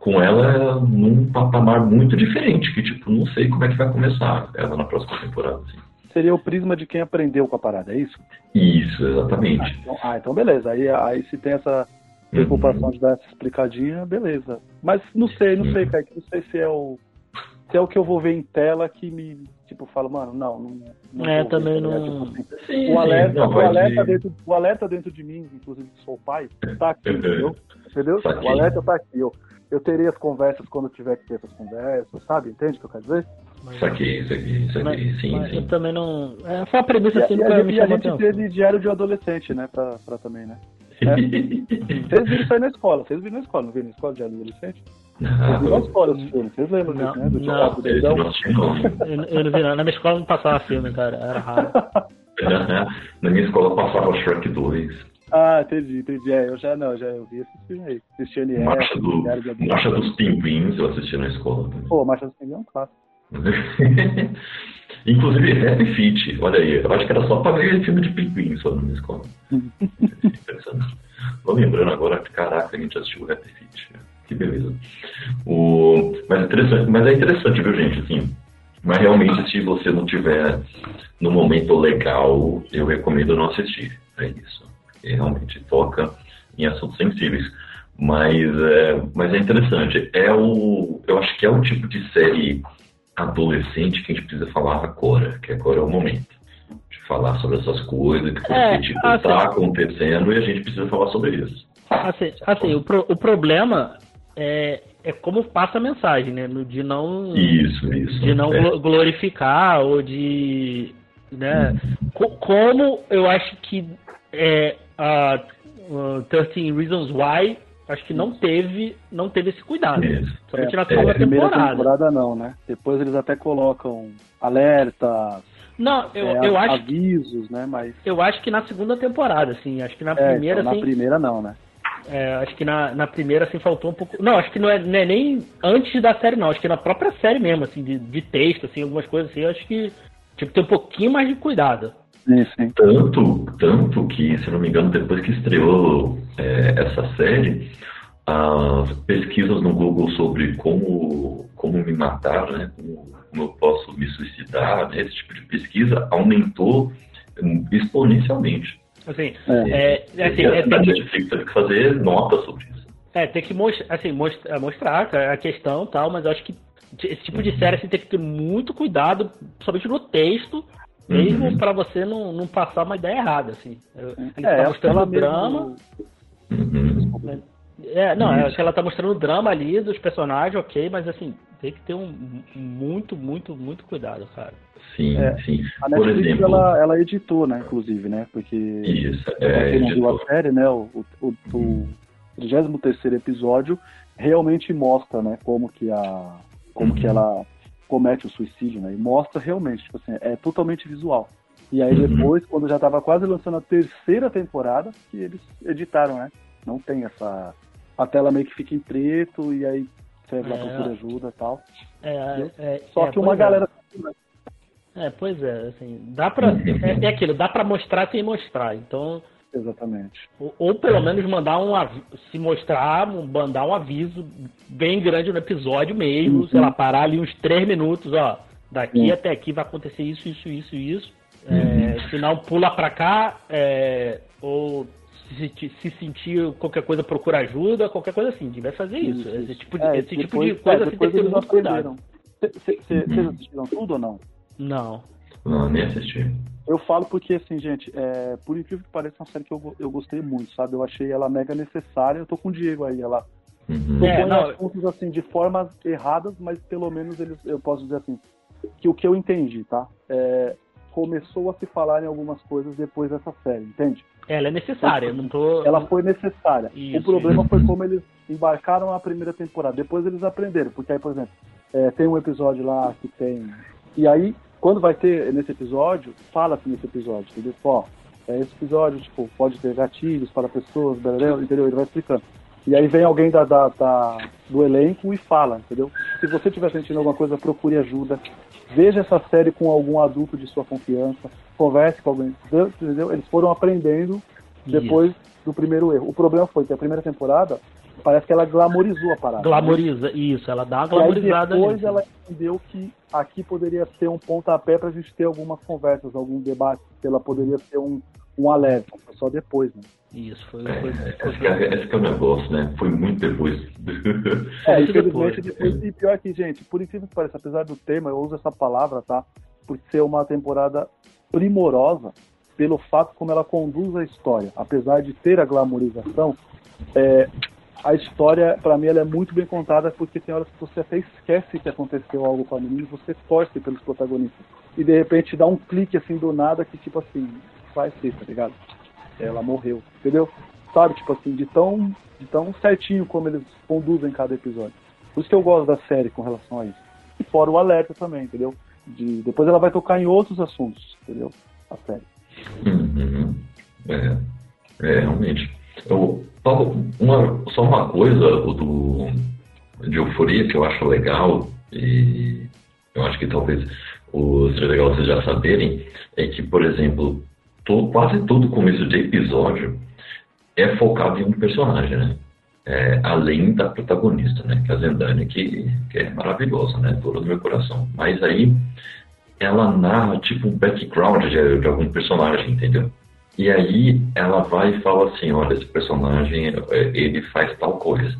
com ela num patamar muito diferente, que, tipo, não sei como é que vai começar ela na próxima temporada, assim. Seria o prisma de quem aprendeu com a parada, é isso? Isso, Ah, exatamente. então, ah, então beleza. Aí, aí se tem essa preocupação de dar essa explicadinha, beleza. Mas não sei, não sei, Uhum. Kaique, não sei se é o. Se é o que eu vou ver em tela que me, tipo, fala, mano, não, não. não É, também tá não- Tipo assim, Sim, o alerta, sim, não, o, alerta de- dentro, o alerta dentro de mim, inclusive que sou pai, tá aqui, Uhum. entendeu? Entendeu? Saquei. O alerta tá aqui. Eu, eu terei as conversas quando tiver que ter essas conversas, sabe? Entende o que eu quero dizer? Mas, Isso aqui, isso aqui, isso mas- aqui, sim, mas sim. eu também não. É, foi uma premissa assim nunca a, me gente- e a gente teve diário de um adolescente, né? Pra, pra também, né? Vocês viram isso aí na escola, vocês viram na escola, não viram na escola de diário do adolescente? Ah, Vocês viram na escola esse filme, vocês lembram Não, disso, né? Do não. Não assisti, não. Eu, eu não vi nada. Na minha escola não passava filme, cara. Era raro. Na minha escola passava Shrek 2, Ah, entendi, entendi. É, eu já não, já eu vi esse filme aí. Cristiane Marcha, F, do. Marcha dos Pinguins, eu assisti na escola. também. Pô, Marcha dos Pinguins é um clássico. Inclusive Happy Feet, olha aí, eu acho que era só pra ver filme de pinguim só na minha escola. Interessante. Tô lembrando agora que, caraca, a gente assistiu Happy Feet. Que beleza. O... Mas, interessante, mas é interessante, viu, gente? Assim, mas realmente, se você não tiver no momento legal, eu recomendo não assistir. É isso. Porque realmente toca em assuntos sensíveis. Mas é, mas é interessante. É o, eu acho que é o tipo de série adolescente que a gente precisa falar agora, que agora é o momento de falar sobre essas coisas, que É, tipo, assim- tá acontecendo e a gente precisa falar sobre isso. Assim, assim o, pro- o problema é, é como passa a mensagem, né? De não, Isso, isso. de não É. glo- glorificar ou de. Né? Co- como eu acho que é, a, a 13 Reasons Why acho que não teve, não teve esse cuidado. Somente É, na é, segunda primeira temporada. temporada não, né? Depois eles até colocam alertas, Não, eu, é, eu, acho, avisos, né? Mas eu acho que na segunda temporada, assim. Acho que na é, primeira, então, na assim. primeira não, né? É, acho que na, na primeira, assim, faltou um pouco. Não, acho que não é, não é nem antes da série, não. Acho que na própria série mesmo, assim, de, de texto, assim, algumas coisas assim, acho que tipo, tem um pouquinho mais de cuidado. Sim, sim. Tanto, tanto que, se não me engano, depois que estreou é, essa série, as pesquisas no Google sobre como, como me matar, né, como, como eu posso me suicidar, né, esse tipo de pesquisa aumentou hum, exponencialmente. Assim, É. é, é, assim, é, a tem que, Netflix teve que fazer nota sobre isso. é, tem que mostrar, assim, mostrar, mostrar a questão e tal, mas eu acho que esse tipo de série assim, tem que ter muito cuidado, somente no texto, mesmo Uhum. pra você não, não passar uma ideia errada, assim. Ele É, tá mostrando o drama. mesmo- Uhum. É, não, é Isso. que ela tá mostrando o drama ali dos personagens, ok, mas assim, tem que ter um muito, muito, muito cuidado, cara. Sim, É, sim. A Por Netflix, exemplo, ela, ela editou, né, inclusive, né? Porque isso, é, quem não viu a série, né, o, o, o 33 episódio realmente mostra, né, como que a como que Uhum. ela comete o suicídio, né? E mostra realmente, tipo assim, é totalmente visual. E aí Uhum. depois, quando já tava quase lançando a terceira temporada, que eles editaram, né? Não tem essa a tela meio que fica em preto e aí você lá É. procura ajuda e tal. É, é, Só é, que uma é. galera É, pois é, assim, dá pra. Uhum. É, é aquilo, dá pra mostrar sem mostrar. Então, exatamente. ou, ou pelo menos mandar um se mostrar, mandar um aviso bem grande no episódio mesmo, Uhum. sei lá, parar ali uns três minutos, ó. Daqui Sim. até aqui vai acontecer isso, isso, isso, isso. Uhum. É, se não, pula pra cá, é, ou se, se- se sentir qualquer coisa, procura ajuda, qualquer coisa assim. Vai fazer isso. Esse tipo de, É, esse tipo depois- de coisa é, assim, tem que ter muito cuidado. cê- Vocês assistiram tudo ou não? Não. Não, nem assisti. Eu falo porque, assim, gente, é, por incrível que pareça, é uma série que eu, eu gostei muito, sabe? Eu achei ela mega necessária. Eu tô com o Diego aí, ela Uhum. propõe É, não, assuntos, assim, de formas erradas, mas pelo menos eles, eu posso dizer assim, que o que eu entendi, tá? É, começou a se falar em algumas coisas depois dessa série, entende? Ela é necessária, eu não tô. Ela foi necessária. Isso, o problema isso. foi como eles embarcaram na primeira temporada. Depois eles aprenderam, porque aí, por exemplo, é, tem um episódio lá que tem. E aí, quando vai ter nesse episódio, fala-se nesse episódio, entendeu? Ó, é, esse episódio, tipo, pode ter gatilhos para pessoas, entendeu? Ele vai explicando. E aí vem alguém da, da- da- do elenco e fala, entendeu? Se você estiver sentindo alguma coisa, procure ajuda. Veja essa série com algum adulto de sua confiança. Converse com alguém, entendeu? Eles foram aprendendo depois do primeiro erro. O problema foi que a primeira temporada parece que ela glamorizou a parada. Glamoriza, isso, ela dá uma E aí glamorizada depois nisso. ela entendeu que aqui poderia ser um pontapé pra gente ter algumas conversas, algum debate, que ela poderia ser um, um alerta. Só depois, né? Isso, foi. É, foi, esse, foi- que é, esse que é o negócio, né? Foi muito depois. É, Isso infelizmente depois. depois. E pior que, gente, por incrível que pareça, apesar do tema, eu uso essa palavra, tá? Por ser uma temporada primorosa pelo fato como ela conduz a história. Apesar de ter a glamorização, é, a história, pra mim, ela é muito bem contada porque tem horas que você até esquece que aconteceu algo com a menina e você torce pelos protagonistas. E de repente dá um clique assim do nada que, tipo assim, vai ser, tá ligado? Ela morreu, entendeu? Sabe, tipo assim, de tão, de tão certinho como eles conduzem cada episódio. Por isso que eu gosto da série com relação a isso. E fora o alerta também, entendeu? De, depois ela vai tocar em outros assuntos, entendeu? A série. Uhum. É, é, realmente. Eu, uma, só uma coisa do, de euforia que eu acho legal, e eu acho que talvez o seja legal vocês já saberem, é que, por exemplo, to- quase todo começo de episódio é focado em um personagem, né? É, além da protagonista, né? Que é a Zendaya, que, que é maravilhosa, né? Toda do meu coração. Mas aí ela narra tipo um background de, de algum personagem, entendeu? E aí ela vai e fala assim, olha, esse personagem, é, ele faz tal coisa.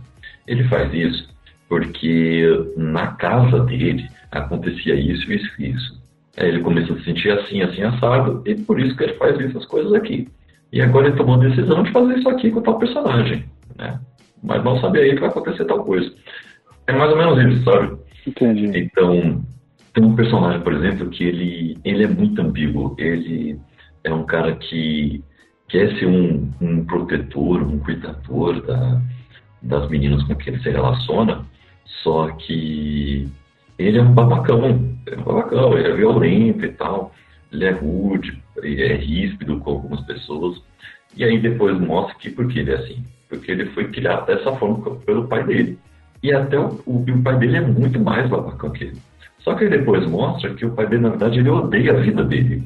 Ele faz isso porque na casa dele acontecia isso, isso e isso. Aí ele começa a se sentir assim, assim, assado, e por isso que ele faz essas coisas aqui. E agora ele tomou a decisão de fazer isso aqui com tal personagem, né? Mas não sabe aí que vai acontecer tal coisa. É mais ou menos isso, sabe? Entendi. Então, tem um personagem, por exemplo, que ele, ele é muito ambíguo. Ele é um cara que quer ser um, um protetor, um cuidador da, das meninas com quem ele se relaciona, só que ele é um babacão, é um babacão, ele é violento e tal, ele é rude, ele é ríspido com algumas pessoas, e aí depois mostra que por que ele é assim, porque ele foi criado dessa forma pelo pai dele. E até o, o, o pai dele é muito mais babacão que ele. Só que ele depois mostra que o pai dele, na verdade, ele odeia a vida dele.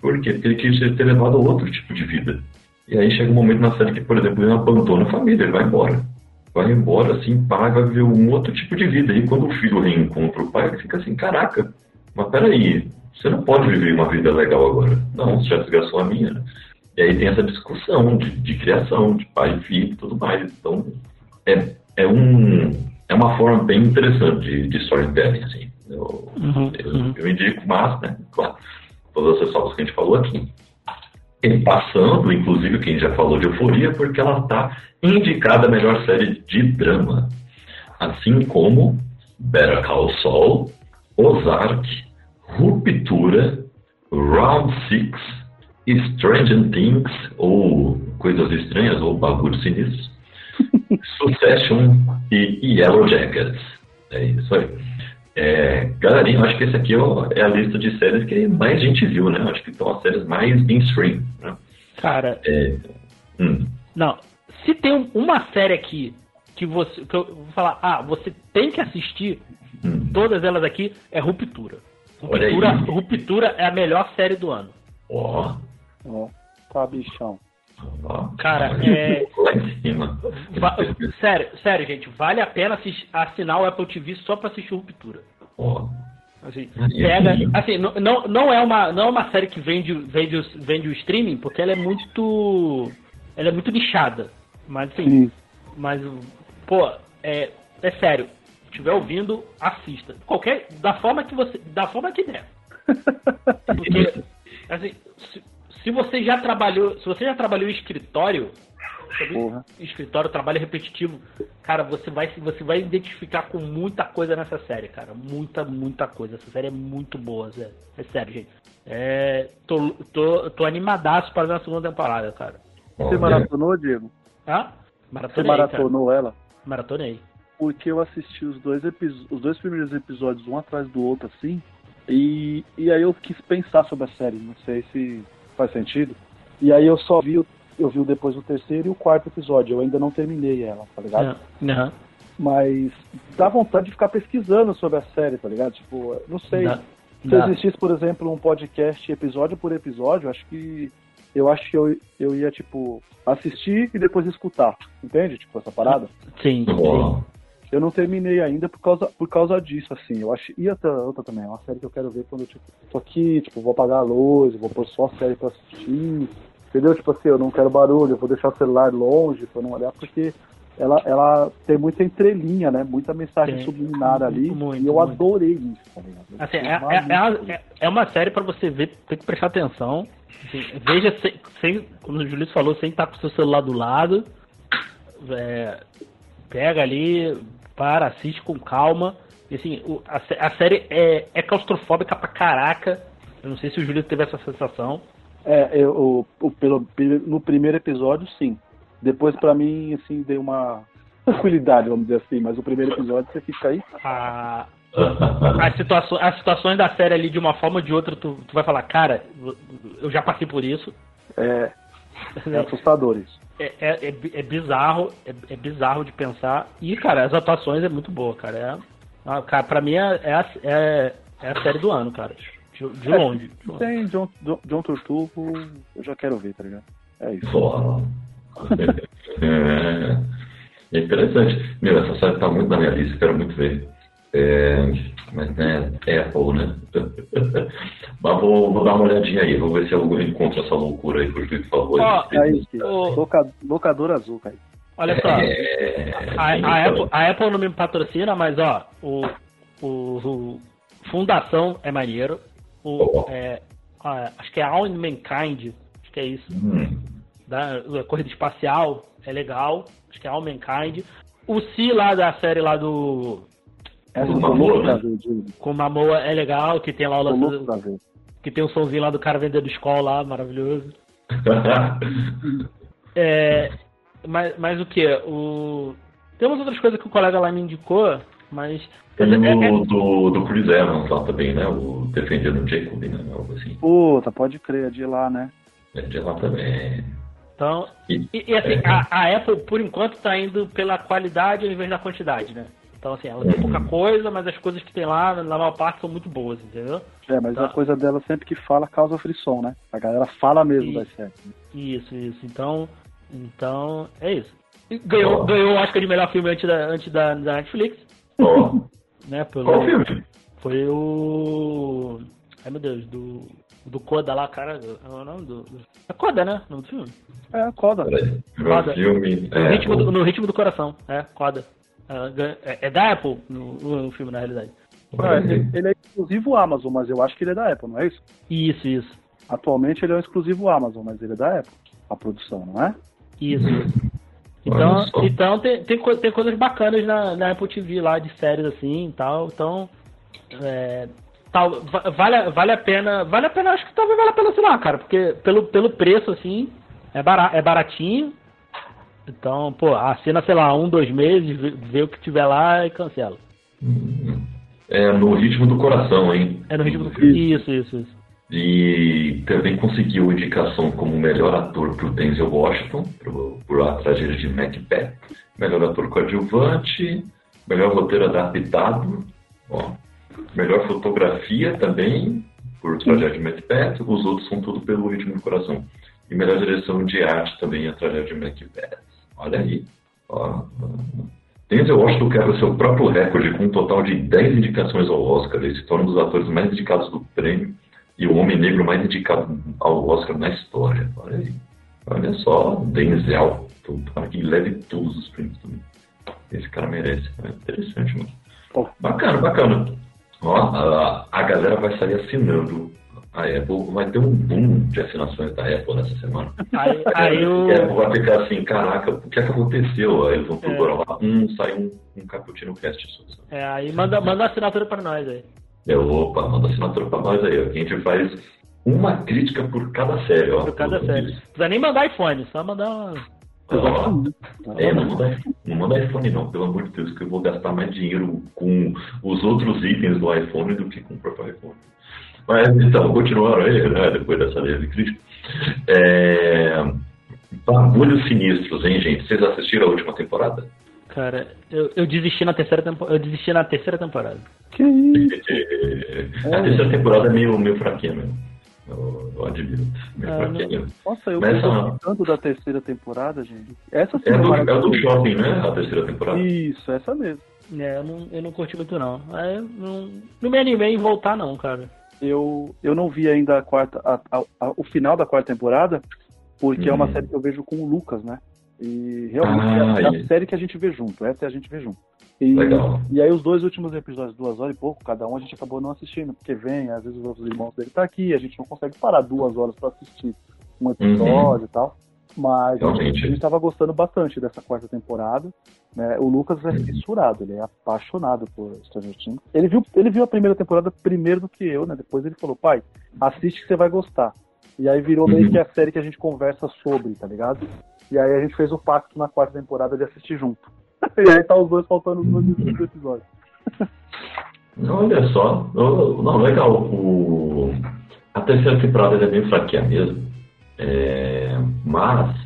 Por quê? Porque ele quis ter levado outro tipo de vida. E aí chega um momento na série que, por exemplo, ele abandona a família, ele vai embora. Vai embora, assim, paga, vai viver um outro tipo de vida. E quando o filho reencontra o pai, ele fica assim, caraca, mas peraí, você não pode viver uma vida legal agora. Não, você já desgastou a minha. Né? E aí tem essa discussão de, de criação, de pai e filho e tudo mais. Então, é, é, um, é uma forma bem interessante de, de storytelling, assim. Eu, Uhum, eu, uhum. eu indico, mas, né, claro, todas as ressalvas que a gente falou aqui. Passando, inclusive, quem já falou de euforia, porque ela está indicada a melhor série de drama. Assim como Better Call Saul, Ozark, Ruptura, Round Six, Stranger Things, ou Coisas Estranhas, ou Bagulho Sinistros, Succession e Yellow Jackets. É isso aí. É, galerinha, eu acho que esse aqui ó, é a lista de séries que mais gente viu, né? Eu acho que são as séries mais mainstream, né? Cara, É, hum, não. Se tem um- uma série aqui que você. Que eu vou falar, ah, você tem que assistir, hum. todas elas aqui, é Ruptura. Ruptura, Ruptura é a melhor série do ano. Ó, Ó, tá, bichão. Cara, é-. Va- sério, sério, gente, vale a pena assinar o Apple TV só pra assistir Ruptura. Ó, Assim, pega, assim? não, não, não é uma não é uma série que vende vende o- vende o streaming, porque ela é muito ela é muito nichada. Mas assim, Sim. mas pô, é, é sério. Se estiver ouvindo, assista. Qualquer da forma que você da forma que der. Porque assim, se, você já trabalhou, se você já trabalhou em escritório? Porra. escritório, trabalho repetitivo, cara, você vai se você vai identificar com muita coisa nessa série, cara, muita, muita coisa. Essa série é muito boa, Zé. É sério, gente. É, tô, tô, tô animadaço para ver a segunda temporada, cara. Você maratonou, Diego? Ah? Você Maratonei, cara. maratonou ela? Maratonei. Porque eu assisti os dois, os dois primeiros episódios, um atrás do outro, assim. E, e aí eu quis pensar sobre a série. Não sei se faz sentido. E aí eu só vi, o- eu vi depois o terceiro e o quarto episódio. Eu ainda não terminei ela, tá ligado? Aham. Mas dá vontade de ficar pesquisando sobre a série, tá ligado? Tipo, não sei. Dá- Se existisse, por exemplo, um podcast episódio por episódio, acho que eu acho que eu, eu ia, tipo, assistir e depois escutar. Entende? Tipo, essa parada. Sim, sim. Eu não terminei ainda por causa, por causa disso, assim. Eu acho. E outra, outra também, é uma série que eu quero ver quando eu tipo, tô aqui, tipo, vou apagar a luz, vou pôr só a série pra assistir. Entendeu? Tipo assim, eu não quero barulho, eu vou deixar o celular longe pra não olhar, porque ela, ela tem muita entrelinha, né? Muita mensagem Tem. subliminar ali. Muito, e eu muito. adorei isso, tá ligado? Assim, é, é, é, é- uma série pra você ver, tem que prestar atenção. Assim, veja sem, sem, como o Julito falou, sem estar com o seu celular do lado. É, pega ali, para, assiste com calma. E, assim, a, a série é, é claustrofóbica pra caraca. Eu não sei se o Julito teve essa sensação. É, eu, o- pelo, no primeiro episódio, sim. Depois, pra mim, assim, deu uma tranquilidade, vamos dizer assim. Mas o primeiro episódio, você fica aí. A, as, situações, as situações da série ali, de uma forma ou de outra, tu, tu vai falar, cara, eu já passei por isso. É, é assustador isso. É, é, é é bizarro, é, é bizarro de pensar. E, cara, as atuações é muito boa, cara. É, ah, cara pra mim é, é, a, é, é a série do ano, cara. De, de longe. de longe. Tem John, John, John Turturro, eu já quero ver, tá ligado? É isso. É, É interessante. Meu, essa série tá muito na minha lista, quero muito ver. É, mas né, Apple, né? mas vou, vou dar uma olhadinha aí, vou ver se eu encontro essa loucura aí Juiz falou. Ó, Aí, Ô. loca- locador azul, cara. Olha só, É, a, tem a isso Apple, a Apple não me patrocina, mas ó, o, o, o Fundação é maneiro. O, é, a- acho que é All in Mankind, acho que é isso. Hum, Da, a corrida espacial é legal, acho que é All Mankind. O Si lá da série lá do. Essa Mamoa, né? Com Mamoa é legal, que tem lá o lance que tem o somzinho lá do cara vendendo escola lá, maravilhoso. É, mas, mas o que? O... Tem umas outras coisas que o colega lá me indicou, mas. Tem é- é- o do, do Chris Evans lá também, né? O Defendendo o Jacob, né? Algo assim. Puta, pode crer, é de lá, né? É de lá também. então, E- e, e assim, é. a, a Apple, por enquanto, tá indo pela qualidade ao invés da quantidade, né? Então, assim, ela tem pouca coisa, mas as coisas que tem lá, na maior parte, são muito boas, entendeu? É, mas Tá. a coisa dela sempre que fala causa frição, né? A galera fala mesmo E- das séries. Isso, isso. Então, então é isso. E Ganhou, Ó. ganhou o Oscar de melhor filme antes da, antes da, da Netflix, Ó, né? Pelo, qual filme? Foi o. Ai meu Deus, do. Do Coda lá, cara. É o nome do. É Coda, né? O nome do filme? É, coda. Filme. no, É, ritmo do, no ritmo do coração. É, Coda. É, é- da Apple no, no filme, na realidade. Ah, ele, ele é exclusivo Amazon, mas eu acho que ele é da Apple, não é isso? Isso, isso. Atualmente ele é um exclusivo Amazon, mas ele é da Apple. A produção, não é? Isso, isso. Olha Então, então tem, tem, tem coisas bacanas na, na Apple TV lá, de séries assim e tal. Então, é, tal, va- vale, a- vale a pena. Vale a pena, acho que talvez vale a pena assinar, cara, porque pelo, pelo preço, assim, é, bara, é baratinho. Então, pô, assina, sei lá, um, dois meses, vê, vê o que tiver lá e cancela. É no ritmo do coração, hein? É no ritmo do. Isso, isso, isso. E também conseguiu indicação como melhor ator para o Denzel Washington, pro, por A Tragédia de Macbeth. Melhor ator coadjuvante, melhor roteiro adaptado, ó. melhor fotografia também, por Tragédia de Macbeth. Os outros são tudo pelo ritmo do coração. E melhor direção de arte também, A Tragédia de Macbeth. Olha aí. Ó. Denzel Washington quebra seu próprio recorde com um total de 10 indicações ao Oscar. Ele se torna um dos atores mais indicados do prêmio e o homem negro mais indicado ao Oscar na história. Olha aí. Olha só, Denzel. Para que leve todos os prêmios também. Esse cara merece. É interessante, mano. Bacana, bacana. Ó, a, a galera vai sair assinando a Apple. Vai ter um boom de assinações da Apple nessa semana. Aí, aí o. E a Apple vai ficar assim, caraca, o que é que aconteceu? Aí eles vão É. procurar lá, hum, saiu um, um Cappuccino Cast. É, aí manda, manda assinatura pra nós aí. Eu, opa, manda assinatura pra nós aí. A gente faz uma crítica por cada série, ó. Por cada série. Não precisa nem mandar iPhone, só mandar uma. Ó, É, não manda, não manda iPhone não, pelo amor de Deus, que eu vou gastar mais dinheiro com os outros itens do iPhone do que com o próprio iPhone. Mas então, continuando aí, né, depois dessa leve crítica. É... Bagulhos sinistros, hein, gente? Vocês assistiram a última temporada? Cara, eu, eu desisti na terceira temporada. Eu desisti na terceira temporada. Que isso? A terceira temporada é meio, meio fraquinha mesmo. Eu, eu admiro. Meio Ah, fraquinha mesmo. Nossa, eu Mas, tanto da terceira temporada, gente. Essa sim É do, é do shopping, né? A terceira temporada. Isso, essa mesmo. É, eu não, eu não curti muito não. Eu não, não me animei em voltar não, cara. Eu, eu não vi ainda a quarta, a- a- a- o final da quarta temporada, porque é uma Uhum. série que eu vejo com o Lucas, né? E realmente Ah, é a e- série que a gente vê junto. Essa é a gente vê junto. E, Legal. e aí os dois últimos episódios, duas horas e pouco, cada um a gente acabou não assistindo, porque vem, às vezes os outros irmãos dele tá aqui, a gente não consegue parar duas horas para assistir um episódio e tal. Mas a gente, Realmente. a gente tava gostando bastante dessa quarta temporada. Né? O Lucas é fissurado, ele é apaixonado por Stranger Things. Ele viu, ele viu a primeira temporada primeiro do que eu, né? Depois ele falou, pai, assiste que você vai gostar. E aí virou meio Uhum. que a série que a gente conversa sobre, tá ligado? E aí a gente fez o pacto na quarta temporada de assistir junto. e aí tá os dois faltando os dois episódios. Olha só. Não, legal. O... A terceira temporada é bem fraquinha mesmo. É, Mas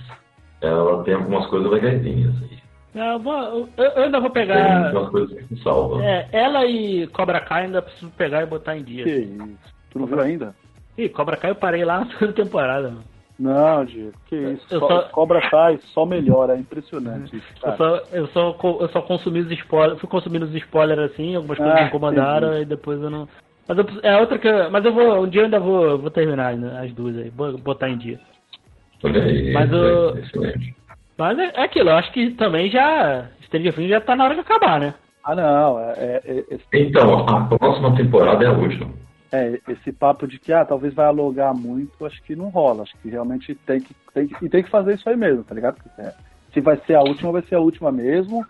ela tem algumas coisas legaisinhas aí. Eu, vou- eu- eu ainda vou Tem pegar. algumas coisas que salvam. É, ela e Cobra Kai ainda preciso pegar e botar em dia. Que isso. Tu não viu ainda? Ih, Cobra Kai eu parei lá na segunda temporada. mano. Não, Diego, que isso. Eu Só- só- Cobra Kai só melhora, é impressionante isso, Eu só, eu só, eu só consumi os spoilers, fui consumindo os spoilers assim, algumas coisas Ah, me incomodaram e depois eu não. Mas eu, é outra que. eu- Mas eu vou. Um dia eu ainda vou, vou terminar as duas aí, vou botar em dia. Olha aí. Mas Excelente. Mas é, é aquilo, eu acho que também já. Stranger Things já tá na hora de acabar, né? Ah, não, é, é- é- esse, Então, a próxima temporada é a última. é, esse papo de que ah, talvez vai alugar muito, acho que não rola. Acho que realmente tem que, tem que, e tem que fazer isso aí mesmo, tá ligado? Porque, é, se vai ser a última, vai ser a última mesmo.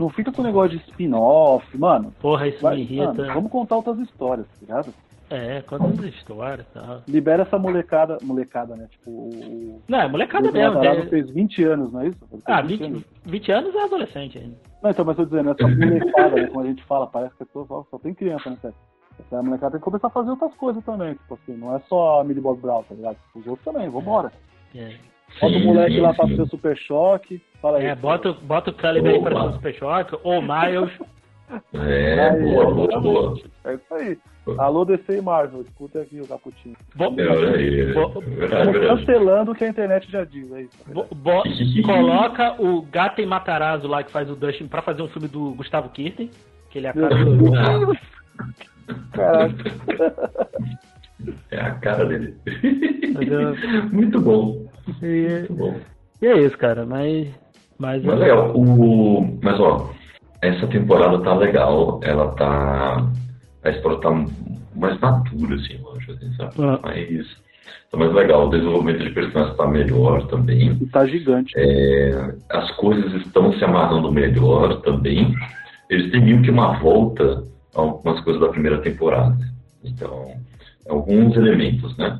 Não fica com o negócio de spin-off, mano. Porra, isso Vai, me irrita. mano, vamos contar outras histórias, tá ligado? É, quantas histórias e tal. Libera essa molecada, molecada, né? Tipo, o. o Não, é molecada o mesmo. Matarazzo é- fez 20 anos, não é isso? Ah, 20 20, anos. 20 anos é adolescente ainda. Não, então, mas tô dizendo, essa molecada, né, como a gente fala, parece que só, só, só tem criança, né, sério? Essa molecada tem que começar a fazer outras coisas também, tipo assim, não é só a Millie Bob Brown, tá ligado? Os outros também, vambora. É, Bota o moleque sim, lá pra sim. ser o super choque, fala aí. é bota, bota o Calibre aí pra ser o Super Choque, ou o Miles. É, Aí, boa, boa, é, boa. É isso aí. Alô, DC e Marvel, escuta aqui o Caputinho. Bo- É, É Estamos verdade. cancelando o que a internet já diz, é isso. é coloca o Gaten Matarazzo lá que faz o Dustin pra fazer um filme do Gustavo Kirten, que ele é a cara do... Caraca. É a cara dele. Eu- Muito bom. E, Muito bom. e é isso, cara, mas... Mas, Mas legal. O... Mas ó, essa temporada tá legal. Ela tá. A história tá mais madura, assim, eu acho, assim, sabe? Ah. Mas tá mais legal. O desenvolvimento de personagens tá melhor também. Tá gigante. É, as coisas estão se amarrando melhor também. Eles têm meio que uma volta a algumas coisas da primeira temporada. Então, alguns elementos, né?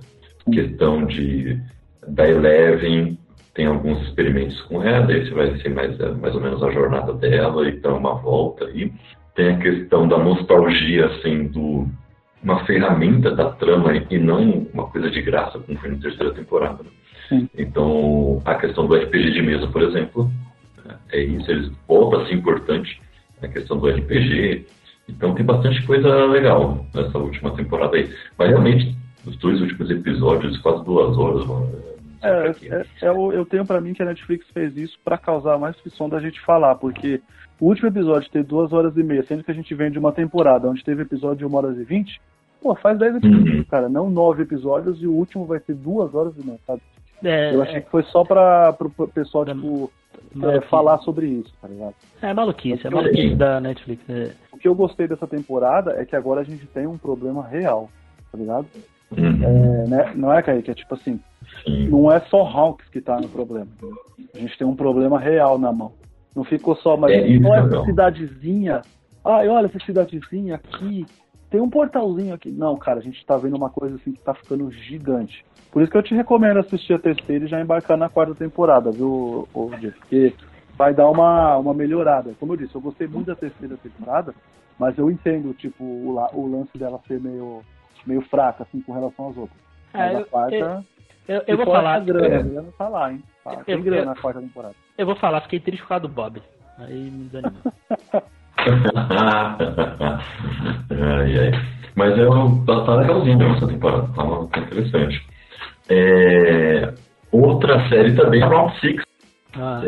Questão de da Eleven, tem alguns experimentos com ela, esse vai ser mais, mais ou menos a jornada dela, então uma volta aí. Tem a questão da nostalgia sendo uma ferramenta da trama e não uma coisa de graça, como foi na terceira temporada. né? Então, a questão do RPG de mesa, por exemplo, né, é isso, eles voltam a ser importante a questão do RPG. Então tem bastante coisa legal nessa última temporada aí. Mas realmente, os dois últimos episódios, quase duas horas, mano. É, é, é o- eu tenho pra mim que a Netflix fez isso pra causar mais frição da gente falar, porque o último episódio teve duas horas e meia, sendo que a gente vem de uma temporada onde teve episódio de uma hora e vinte, pô, faz dez episódios, Uhum. cara, não nove episódios e o último vai ter duas horas e meia, sabe? É, Eu achei que foi só pra pro pro pessoal, É, tipo, é, falar sobre isso, tá ligado? É maluquice, é maluquice da Netflix. é. O que eu gostei dessa temporada é que agora a gente tem um problema real, tá ligado? Uhum. É, né? Não é, Kaique? É tipo assim, Sim. não é só Hawks que tá no problema. A gente tem um problema real na mão. Não ficou só, mas É isso, olha essa Gabriel. cidadezinha. Ai, olha essa cidadezinha aqui. Tem um portalzinho aqui. Não, cara, a gente tá vendo uma coisa assim que tá ficando gigante. Por isso que eu te recomendo assistir a terceira e já embarcar na quarta temporada, viu, Diego? Porque vai dar uma, uma melhorada. Como eu disse, eu gostei muito da terceira temporada, mas eu entendo, tipo, o, o lance dela ser meio, meio fraca, assim, com relação às outras. Mas É, a eu- quarta. eu- Eu, eu vou falar, A grana, É. lá, hein? Eu- tem eu- grana eu- na quarta temporada. eu vou falar, fiquei triste por causa do Bob. Aí me desanimou. ai, ai. Mas é, um- tá, tá legalzinho essa temporada, tá, tá interessante. É, outra série também, Round Six. Ah,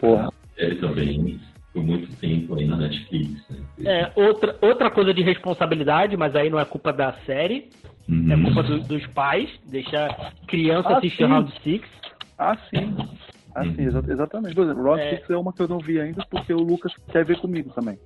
Porra. Série também, por muito tempo aí na Netflix. Né? é, outra, outra coisa de responsabilidade, mas aí não é culpa da série, Uhum. é culpa do- dos pais, deixar criança Ah, assistir sim. Round Six. Ah, sim. Ah, sim, Uhum. exa- exatamente. Por exemplo, Round É. Six é uma que eu não vi ainda porque o Lucas quer ver comigo também.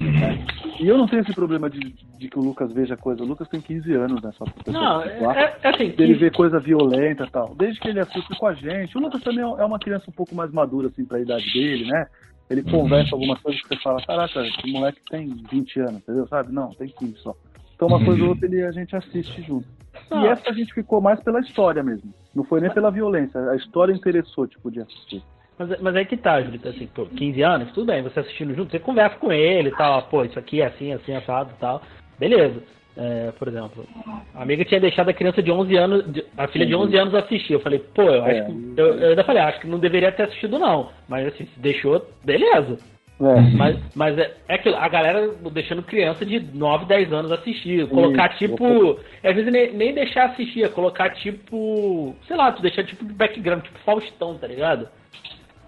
Uhum. E eu não tenho esse problema de, de que o Lucas veja coisa. O Lucas tem 15 anos, né? Só pra Não, situar. é, é assim, Ele vê coisa violenta e tal. Desde que ele assiste com a gente. O Lucas também é uma criança um pouco mais madura, assim, pra idade dele, né? Ele Uhum. conversa algumas coisas que você fala, caraca, esse moleque tem 20 anos, entendeu? Sabe? Não, tem 15 só. Então uma coisa ou outra ele, a gente assiste junto. E essa a gente ficou mais pela história mesmo. Não foi nem pela violência. A história interessou, tipo, de assistir. Mas, mas é que tá, Julito, assim, pô, 15 anos, tudo bem, você assistindo junto, você conversa com ele e tal, pô, isso aqui é assim, assim, assado e tal. Beleza. É, por exemplo, a amiga tinha deixado a criança de 11 anos, a filha de 11 anos assistir. Eu falei, pô, eu acho É. que. Eu, eu ainda falei, acho que não deveria ter assistido, não. Mas assim, se deixou, beleza. É. Mas, mas é, é que a galera deixando criança de 9, 10 anos assistir. Colocar Isso. tipo. Às vezes nem, nem deixar assistir, é colocar tipo. Sei lá, tu deixar tipo de background, tipo Faustão, tá ligado?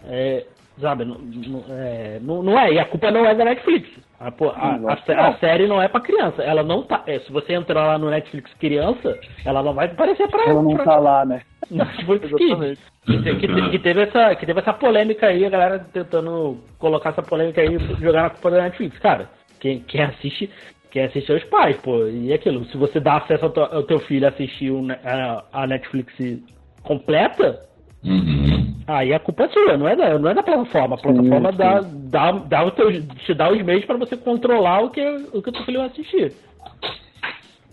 É. Sabe, não, não, é, não, não é, e a culpa não é da Netflix. A, a, a, a série não é pra criança. Ela não tá. é, se você entrar lá no Netflix criança, ela não vai aparecer pra. Ela não pra, tá lá, né? Tipo, que, que, que te- que teve essa, que teve essa polêmica aí, a galera tentando colocar essa polêmica aí e jogar na culpa da Netflix. Cara, quem, quem assiste. Quem assiste é os pais, pô. E aquilo, se você dá acesso ao, teu- ao teu filho a assistir a, a Netflix completa, Uhum. aí a culpa é sua, não é da, não é da plataforma. A plataforma sim. dá, dá, dá o teu, te dá os meios pra você controlar o que, o que teu filho vai assistir.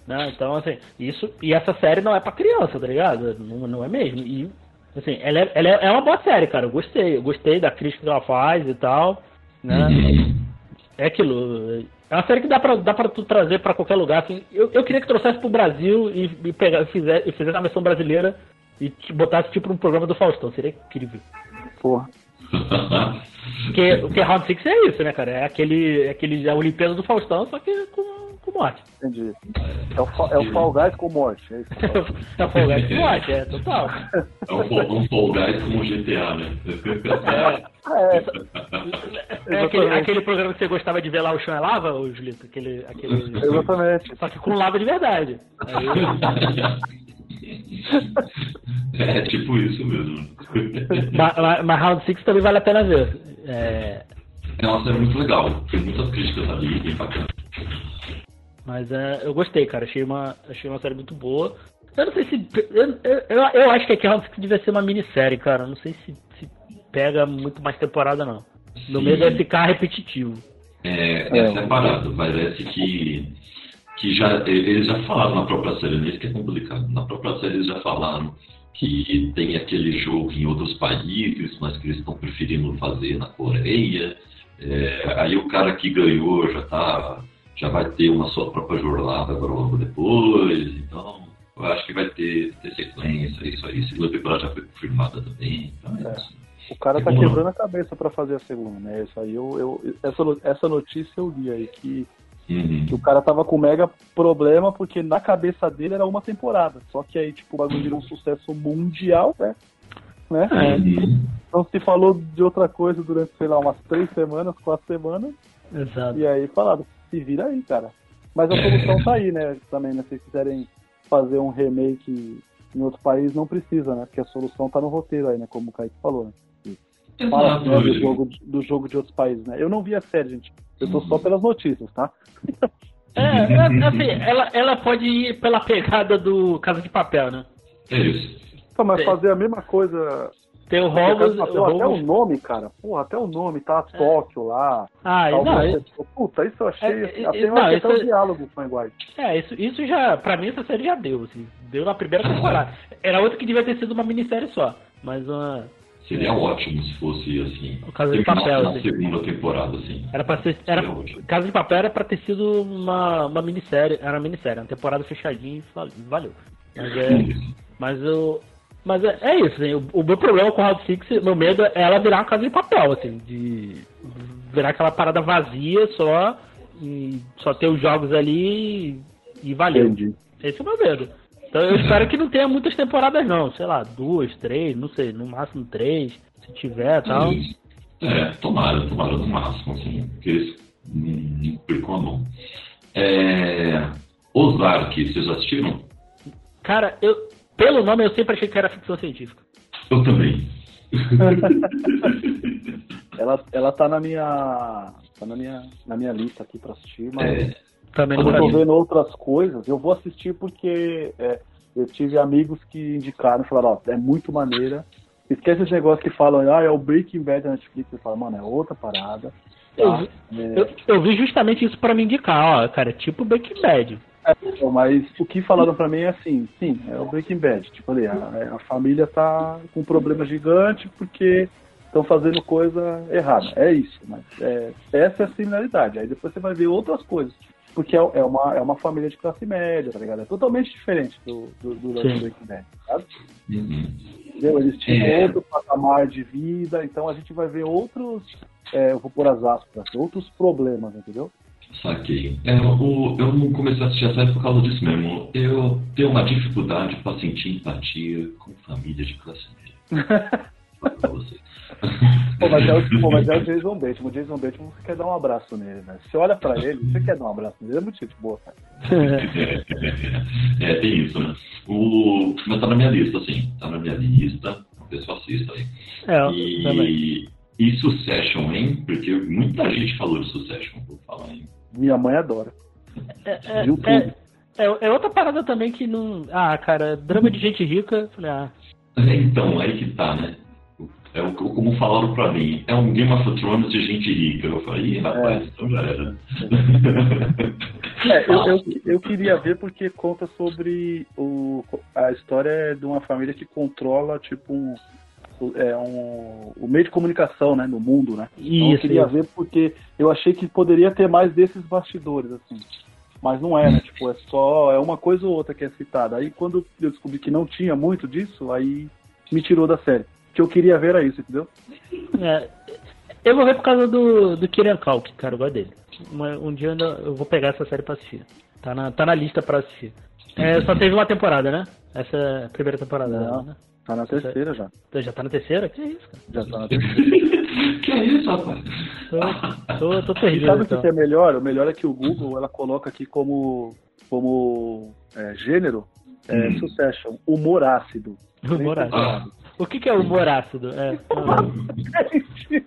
Né? Então, assim, isso. E essa série não é pra criança, tá ligado? Não, não é mesmo. E, assim, ela é, ela é é uma boa série, cara. Eu gostei. Eu gostei da crítica que ela faz e tal. Né? Uhum. É aquilo. É uma série que dá pra, dá pra tu trazer pra qualquer lugar. Assim. Eu, eu queria que trouxesse pro Brasil e, e, pegar, e, fizer, e fizesse a versão brasileira e te botasse tipo um programa do Faustão. Seria incrível. Porra. Porque o que é Round Six é isso, né, cara? É aquele, é aquele a Olimpíada do Faustão, só que com, com morte. Entendi. É o, é o Fall Guys com morte. É isso. É o Fall Guys com morte, é total. É um, Fall- um Fall Guys como GTA, né? É, É, é aquele, aquele programa que você gostava de ver lá, o chão é lava, ô Julito? Aquele, aquele... exatamente. Só que com lava de verdade. Aí, É tipo isso mesmo. mas, mas- Round Six também vale a pena ver. É, É uma série muito legal. Tem muitas críticas ali, bem bacana. mas é, eu gostei, cara. Achei uma, achei uma série muito boa. Eu não sei se. Eu, eu, eu- acho que aqui Round Six devia ser uma minissérie, cara. Eu Não sei se, se pega muito mais temporada, não. No meio deve ficar repetitivo. É, é separado. Parece que, que já, eles já falaram na própria série, nisso que é complicado. Na própria série eles já falaram que tem aquele jogo em outros países, mas que eles estão preferindo fazer na Coreia. É, aí o cara que ganhou já tá, já vai ter uma sua própria jornada agora logo depois. Então, eu acho que vai ter, ter sequência, isso aí. A segunda temporada já foi confirmada também. Então é É. isso. O cara tá quebrando a cabeça pra fazer a segunda, né? Isso aí eu, eu essa, essa notícia eu li aí que, Uhum. que o cara tava com mega problema porque na cabeça dele era uma temporada. Só que aí tipo o bagulho virou um sucesso mundial, né? né? Uhum. Então se falou de outra coisa durante, sei lá, umas três semanas, quatro semanas, Exato. e aí falaram, se vira aí, cara. Mas a solução tá aí, né? Também, né? Se quiserem fazer um remake em outro país, não precisa, né? Porque a solução tá no roteiro aí, né? Como o Kaique falou, né? Fala Exato. do, jogo, do jogo de outros países, né? Eu não vi a série, gente. Eu tô só pelas notícias, tá? É, é, assim, ela, ela pode ir pela pegada do Casa de Papel, né? É isso. Então, mas fazer a mesma coisa. Tem o de Papel, até o nome, cara. Porra, até o nome, tá? Tóquio lá. Ah, tal, não, você- Puta, isso eu achei. É, até, é, eu não, achei até isso- os diálogos são iguais. É, isso, isso já, pra mim essa série já deu, assim. Deu na primeira temporada. Era outra que devia ter sido uma minissérie só. Mas uma. Seria ótimo se fosse assim. O Casa de Papel, na assim. segunda temporada, assim. Era pra ser. Era, Seria. Casa de Papel era pra ter sido uma, uma minissérie. Era uma minissérie, uma temporada fechadinha e val- valeu. Mas é. Mas eu. Mas é, é isso, assim, o, o meu problema com o Round Six, meu medo é ela virar uma casa de papel, assim, de virar aquela parada vazia só, e só ter os jogos ali e, e valeu. Entendi. Esse é o meu medo. Então eu espero que não tenha muitas temporadas não, sei lá, duas, três, não sei, no máximo três, se tiver tal. É, tomara, tomara no máximo, assim, porque eles não percam a mão. É, Ozark, vocês assistiram? Cara, eu, pelo nome eu sempre achei que era ficção científica. Eu também. Ela, ela tá na minha. Tá na minha, na minha lista aqui pra assistir, mas. É, Também não eu tô vendo outras coisas, eu vou assistir porque é, eu tive amigos que indicaram falaram, ó, é muito maneira. Esquece esse negócio que falam, ah, é o Breaking Bad da Netflix. Eu falo, mano, é outra parada. Eu Tá? vi- É, Eu, eu vi justamente isso pra me indicar, ó, cara, tipo Breaking Bad. Então, mas o que falaram pra mim é assim, sim, é o Breaking Bad. Tipo ali, a, a família tá com um problema gigante porque estão fazendo coisa errada. É isso, mas é, essa é a similaridade. Aí depois você vai ver outras coisas. Porque é, é uma, é uma família de classe média, tá ligado? É totalmente diferente do, do, do Sim. Breaking Bad, sabe? uhum. Entendeu? Eles tinham É. outro patamar de vida, então a gente vai ver outros, é, eu vou pôr as aspas, outros problemas, entendeu? Saquei. É, o, eu não comecei a assistir a série por causa disso mesmo. Eu tenho uma dificuldade para sentir empatia com família de classe média. pra vocês. Pô, mas é o, pô, mas é o Jason Bateman. O Jason Bateman, você quer dar um abraço nele, né? Você olha pra ele, você quer dar um abraço nele. Ele é muito gente boa, cara. é, tem isso, né? O, mas tá na minha lista, assim. Tá na minha lista. Ver se eu assisto aí. É, E, também. e Succession, hein? Porque muita gente falou de Succession, vou falar, hein? Minha mãe adora. É, é, Viu tudo. é, é- é outra parada também que não. Ah, cara, drama de gente rica. Falei, ah. É, Então, aí que tá, né? É o, como falaram pra mim, é um Game of Thrones de gente rica. Eu falei, Ih, rapaz, então já era. É, eu, eu, eu queria ver porque conta sobre o, a história de uma família que controla, tipo, um, é, um, o meio de comunicação, né, no mundo, né? Então eu Isso, queria isso. ver porque eu achei que poderia ter mais desses bastidores, assim. Mas não é, né? Tipo, é só, é uma coisa ou outra que é citada. Aí quando eu descobri que não tinha muito disso, aí me tirou da série. O que eu queria ver era isso, entendeu? É, eu vou ver por causa do, do Kieran Culkin, cara, eu gosto dele. Uma- um dia eu, vou pegar essa série pra assistir. Tá na, tá na lista pra assistir. É, só teve uma temporada, né? Essa é a primeira temporada, Não. né? Tá na terceira já. Então, Já tá na terceira? Que isso, cara? Já tá na terceira. que é isso, rapaz? Tô, tô, tô E perdido. sabe o que então. que é melhor? O melhor é que o Google ela coloca aqui como, como é, gênero é, Hum. Succession, humor ácido. Humor ácido. O que, que é humor ácido? É,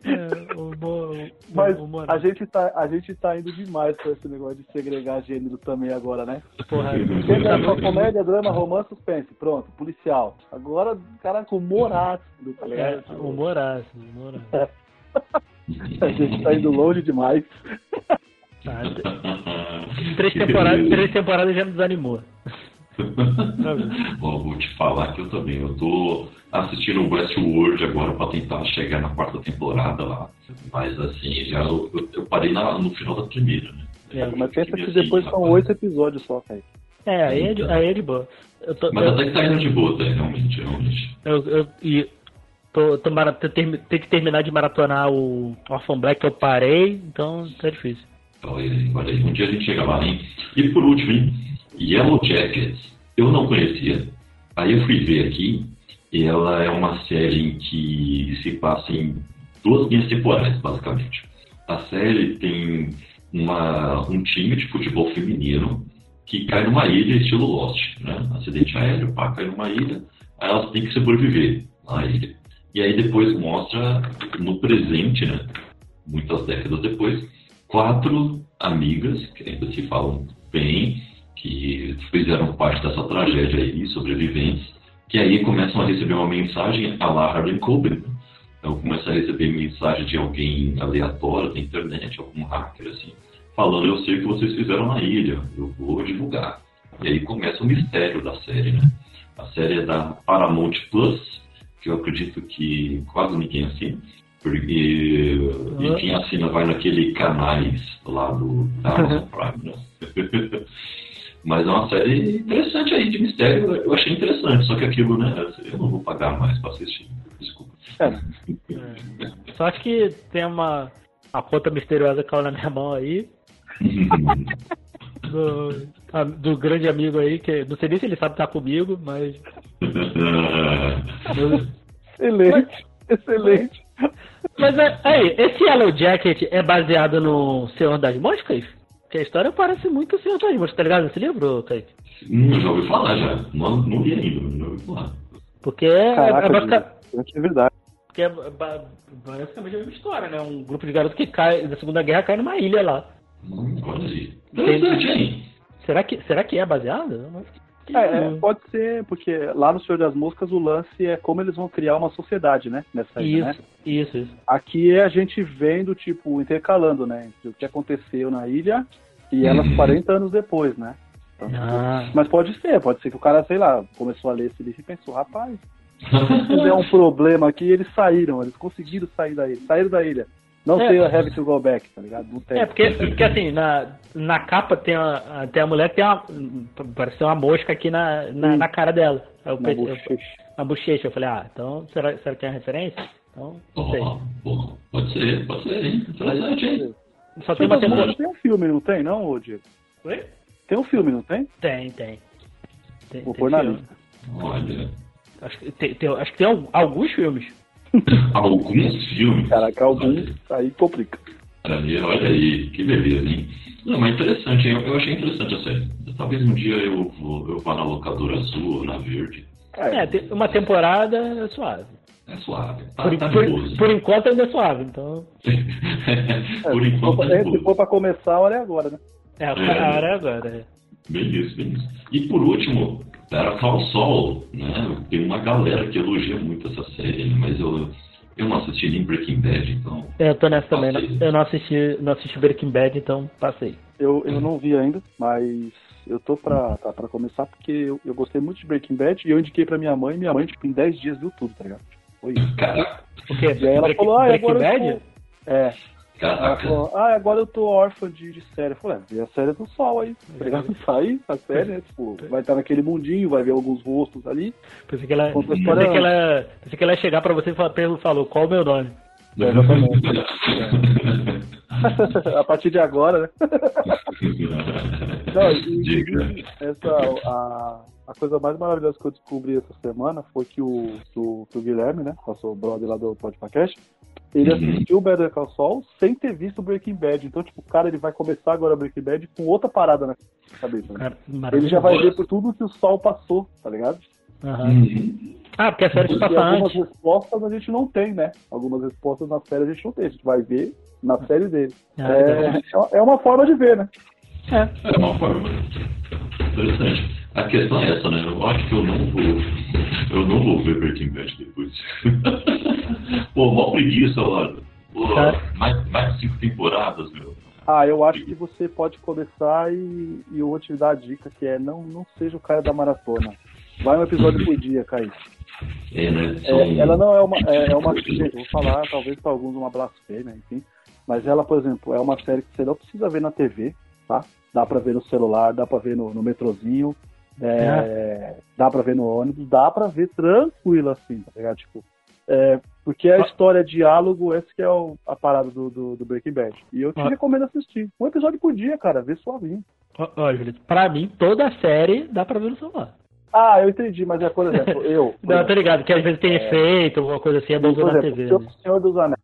é, humor, Mas humor a gente, tá, a gente tá indo demais com esse negócio de segregar gênero também agora, né? Porra, é só comédia, drama, romance, suspense. Pronto, policial. Agora, cara, com humor ácido, tá é, ligado? humor ácido, humor ácido. A gente tá indo longe demais. Tá, três temporadas, três temporadas já me desanimou. Bom, vou te falar que eu também. Eu tô assistindo o Westworld agora pra tentar chegar na quarta temporada lá. Mas assim, já eu, eu- parei na- no final da primeira, né? É, Mas pensa que Assim, depois são rapaz. oito episódios só, cara. É, aí é de, aí é de boa. Eu tô, Mas eu, até que tá indo de boa, tá? Realmente, realmente. eu, eu, e tô, tô mara- tô termi- tenho que terminar de maratonar o Orphan Black que eu parei, então tá difícil. Olha aí, olha aí. Um dia a gente chega lá, hein? E por último, hein? Yellow Jackets. Eu não conhecia. Aí eu fui ver aqui. Ela é uma série em que se passa em duas linhas temporais, basicamente. A série tem uma, um time de futebol feminino que cai numa ilha estilo Lost, né? Acidente aéreo, pá, cai numa ilha, aí elas têm que sobreviver na ilha. E aí depois mostra no presente, né? Muitas décadas depois, quatro amigas que ainda se falam bem, que fizeram parte dessa tragédia aí, sobreviventes, que aí começam a receber uma mensagem a la Harlan Coben. né? Então começa a receber mensagem de alguém aleatório da internet, algum hacker assim, falando eu sei o que vocês fizeram na ilha, eu vou divulgar. E aí começa o mistério da série, né? A série é da Paramount Plus, que eu acredito que quase ninguém assina, porque e quem assina vai naquele canais lá do da Amazon Prime, né? Mas é uma série interessante aí de mistério, eu achei interessante, só que aquilo, né? Eu não vou pagar mais pra assistir. Desculpa. É. Só acho que tem uma, uma conta misteriosa que caiu na minha mão aí, do, a- do grande amigo aí, que não sei nem se ele sabe estar comigo, mas. Excelente, excelente. Mas é- aí, esse Yellow Jacket é baseado no Senhor das Moscas? Que a história parece muito o Senhor das Moscas, tá ligado? Esse livro, Kaique? Hum, já ouvi falar já. Não, não li ainda, já ouvi falar. Porque é, Caraca, é, basica- gente, é verdade. porque é ba- basicamente a mesma história, né? Um grupo de garotos que cai da Segunda Guerra cai numa ilha lá. Hum, Olha aí. Interessante, hein? Será que, será que é baseado? É, pode ser, porque lá no Senhor das Moscas o lance é como eles vão criar uma sociedade, né? Nessa ilha, né? Isso, isso, isso. Aqui é a gente vendo, tipo, intercalando, né? Entre o que aconteceu na ilha e elas Uhum. 40 anos depois, né? Então, Ah, Mas pode ser, pode ser que o cara, sei lá, começou a ler esse livro e pensou, rapaz, se der um problema aqui, eles saíram, eles conseguiram sair da ilha, saíram da ilha. Não É. sei a have to go back, tá ligado? Não tem. É, porque, porque assim, na, na capa tem a, tem a mulher que tem uma. Parece uma mosca aqui na, na, Sim. na cara dela. Eu Na pensei- eu- bochecha. na bochecha. Eu falei, ah, então será, será que é uma referência? Então, não sei. Bom, pode ser, pode ser, hein? Interessante, hein? Só tem uma temporada. tem um filme, não tem, não, ô Diego? Oi? Tem um filme, não tem? Tem, tem. Tem, Vou tem pôr na lista. Olha, Acho que tem, tem- acho que tem al- alguns filmes. alguns filmes. Caraca, algum aí complica. Olha, olha aí, que beleza, hein? Não, mas interessante, hein? eu, achei interessante a série. Talvez um dia eu vou, eu vá na locadora azul ou na verde. É, tem uma temporada é suave. É suave, tá, Por, tá por- boa. por enquanto ainda é suave, então. Por se, enquanto for, tá é, de se boa. for pra começar, olha agora, né? É, a é agora. é. Bem isso, bem isso. E por último, Better Call Saul, né? Tem uma galera que elogia muito essa série, mas eu, eu não assisti nem Breaking Bad, então. É, Eu tô nessa também. Passei. Eu não assisti, não assisti Breaking Bad, então passei. Eu, eu não vi ainda, mas eu tô pra, tá, pra começar porque eu, eu gostei muito de Breaking Bad e eu indiquei pra minha mãe e minha mãe, tipo, em 10 dias viu tudo, tá ligado? Foi isso. Cara, O quê? E aí ela Breaking, falou, ah, Breaking agora Bad? eu tô... É, ela falou, ah, agora eu tô órfã de, de série. Eu falei, é, vê a série do sol aí, tá ligado? Sai a série, né? Tipo, vai estar naquele mundinho, vai ver alguns rostos ali. Pensei que ela, pensei que ela, pensei que ela ia chegar pra você e falar, falou, qual o meu nome? a partir de agora, né? Não, e, Diga. e essa, a, a coisa mais maravilhosa que eu descobri essa semana foi que o, que o, que o Guilherme, né, nosso brother lá do podcast, ele Uhum. assistiu Better Call Saul sem ter visto Breaking Bad. Então, tipo, o cara, ele vai começar agora Breaking Bad com outra parada na cabeça. Né? Cara, Ele já vai ver por tudo que o Sol passou, tá ligado? Aham. Uhum. Ah, porque a série se passa algumas antes. respostas a gente não tem, né? Algumas respostas na série a gente não tem. A gente vai ver na série dele. Ah, legal. É, é uma forma de ver, né? É uma forma interessante. A questão é essa, né? Eu acho que eu não vou. Eu não vou ver Breaking Bad depois. Pô, mó preguiça, lá. Pô, Tá. mais, mais cinco temporadas, meu. Ah, eu acho que você pode começar e, e eu vou te dar a dica que é não, não seja o cara da maratona. Vai um episódio por dia, Kaique. É, né? É, ela não é uma. É, é uma gente, vou falar, talvez para alguns uma blasfêmia, enfim. Mas ela, por exemplo, é uma série que você não precisa ver na TV, tá? Dá pra ver no celular, dá pra ver no, no metrozinho, é, dá pra ver no ônibus, dá pra ver tranquilo assim, tá ligado? Tipo, é, porque a história é diálogo, essa que é o- a parada do, do, do Breaking Bad. E eu te Ah. recomendo assistir. Um episódio por dia, cara, vê suavinho. Ó, Julito, pra mim, toda a série dá pra ver no celular. Ah, eu entendi, mas é, por exemplo, eu. por Não, exemplo, tô ligado, que às vezes tem efeito, alguma coisa assim, é bom na exemplo, TV. Senhor, né? Senhor dos Anéis.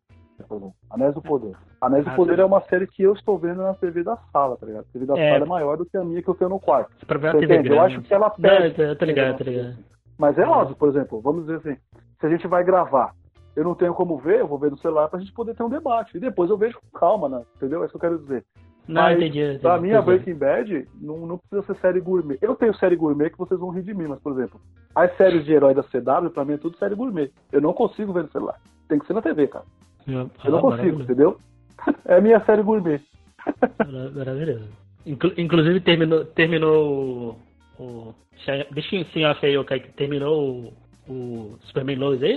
Anéis do Poder. Anéis do Ah, Poder sim. é uma série que eu estou vendo na TV da sala, tá ligado? A TV da É. sala é maior do que a minha que eu tenho no quarto. Você entende? Eu acho que ela Não, perde. eu tô ligado, tô ligado. Mas é óbvio, por exemplo, vamos dizer assim, se a gente vai gravar, eu não tenho como ver, eu vou ver no celular pra gente poder ter um debate. E depois eu vejo com calma, né? Entendeu? É isso que eu quero dizer. Não, Mas, entendi. entendi. Pra mim, a. Breaking Bad não, não precisa ser série gourmet. Eu tenho série gourmet que vocês vão rir de mim, mas, por exemplo, as séries de herói da CW, pra mim é tudo série gourmet. Eu não consigo ver no celular. Tem que ser na TV, cara. Eu não Ah, consigo, maravilhoso. entendeu? É a minha série gourmet. Mara- Maravilhoso. Inclu- inclusive terminou, terminou o. o deixa em off aí, o Kaique, terminou o, o Superman Lois aí?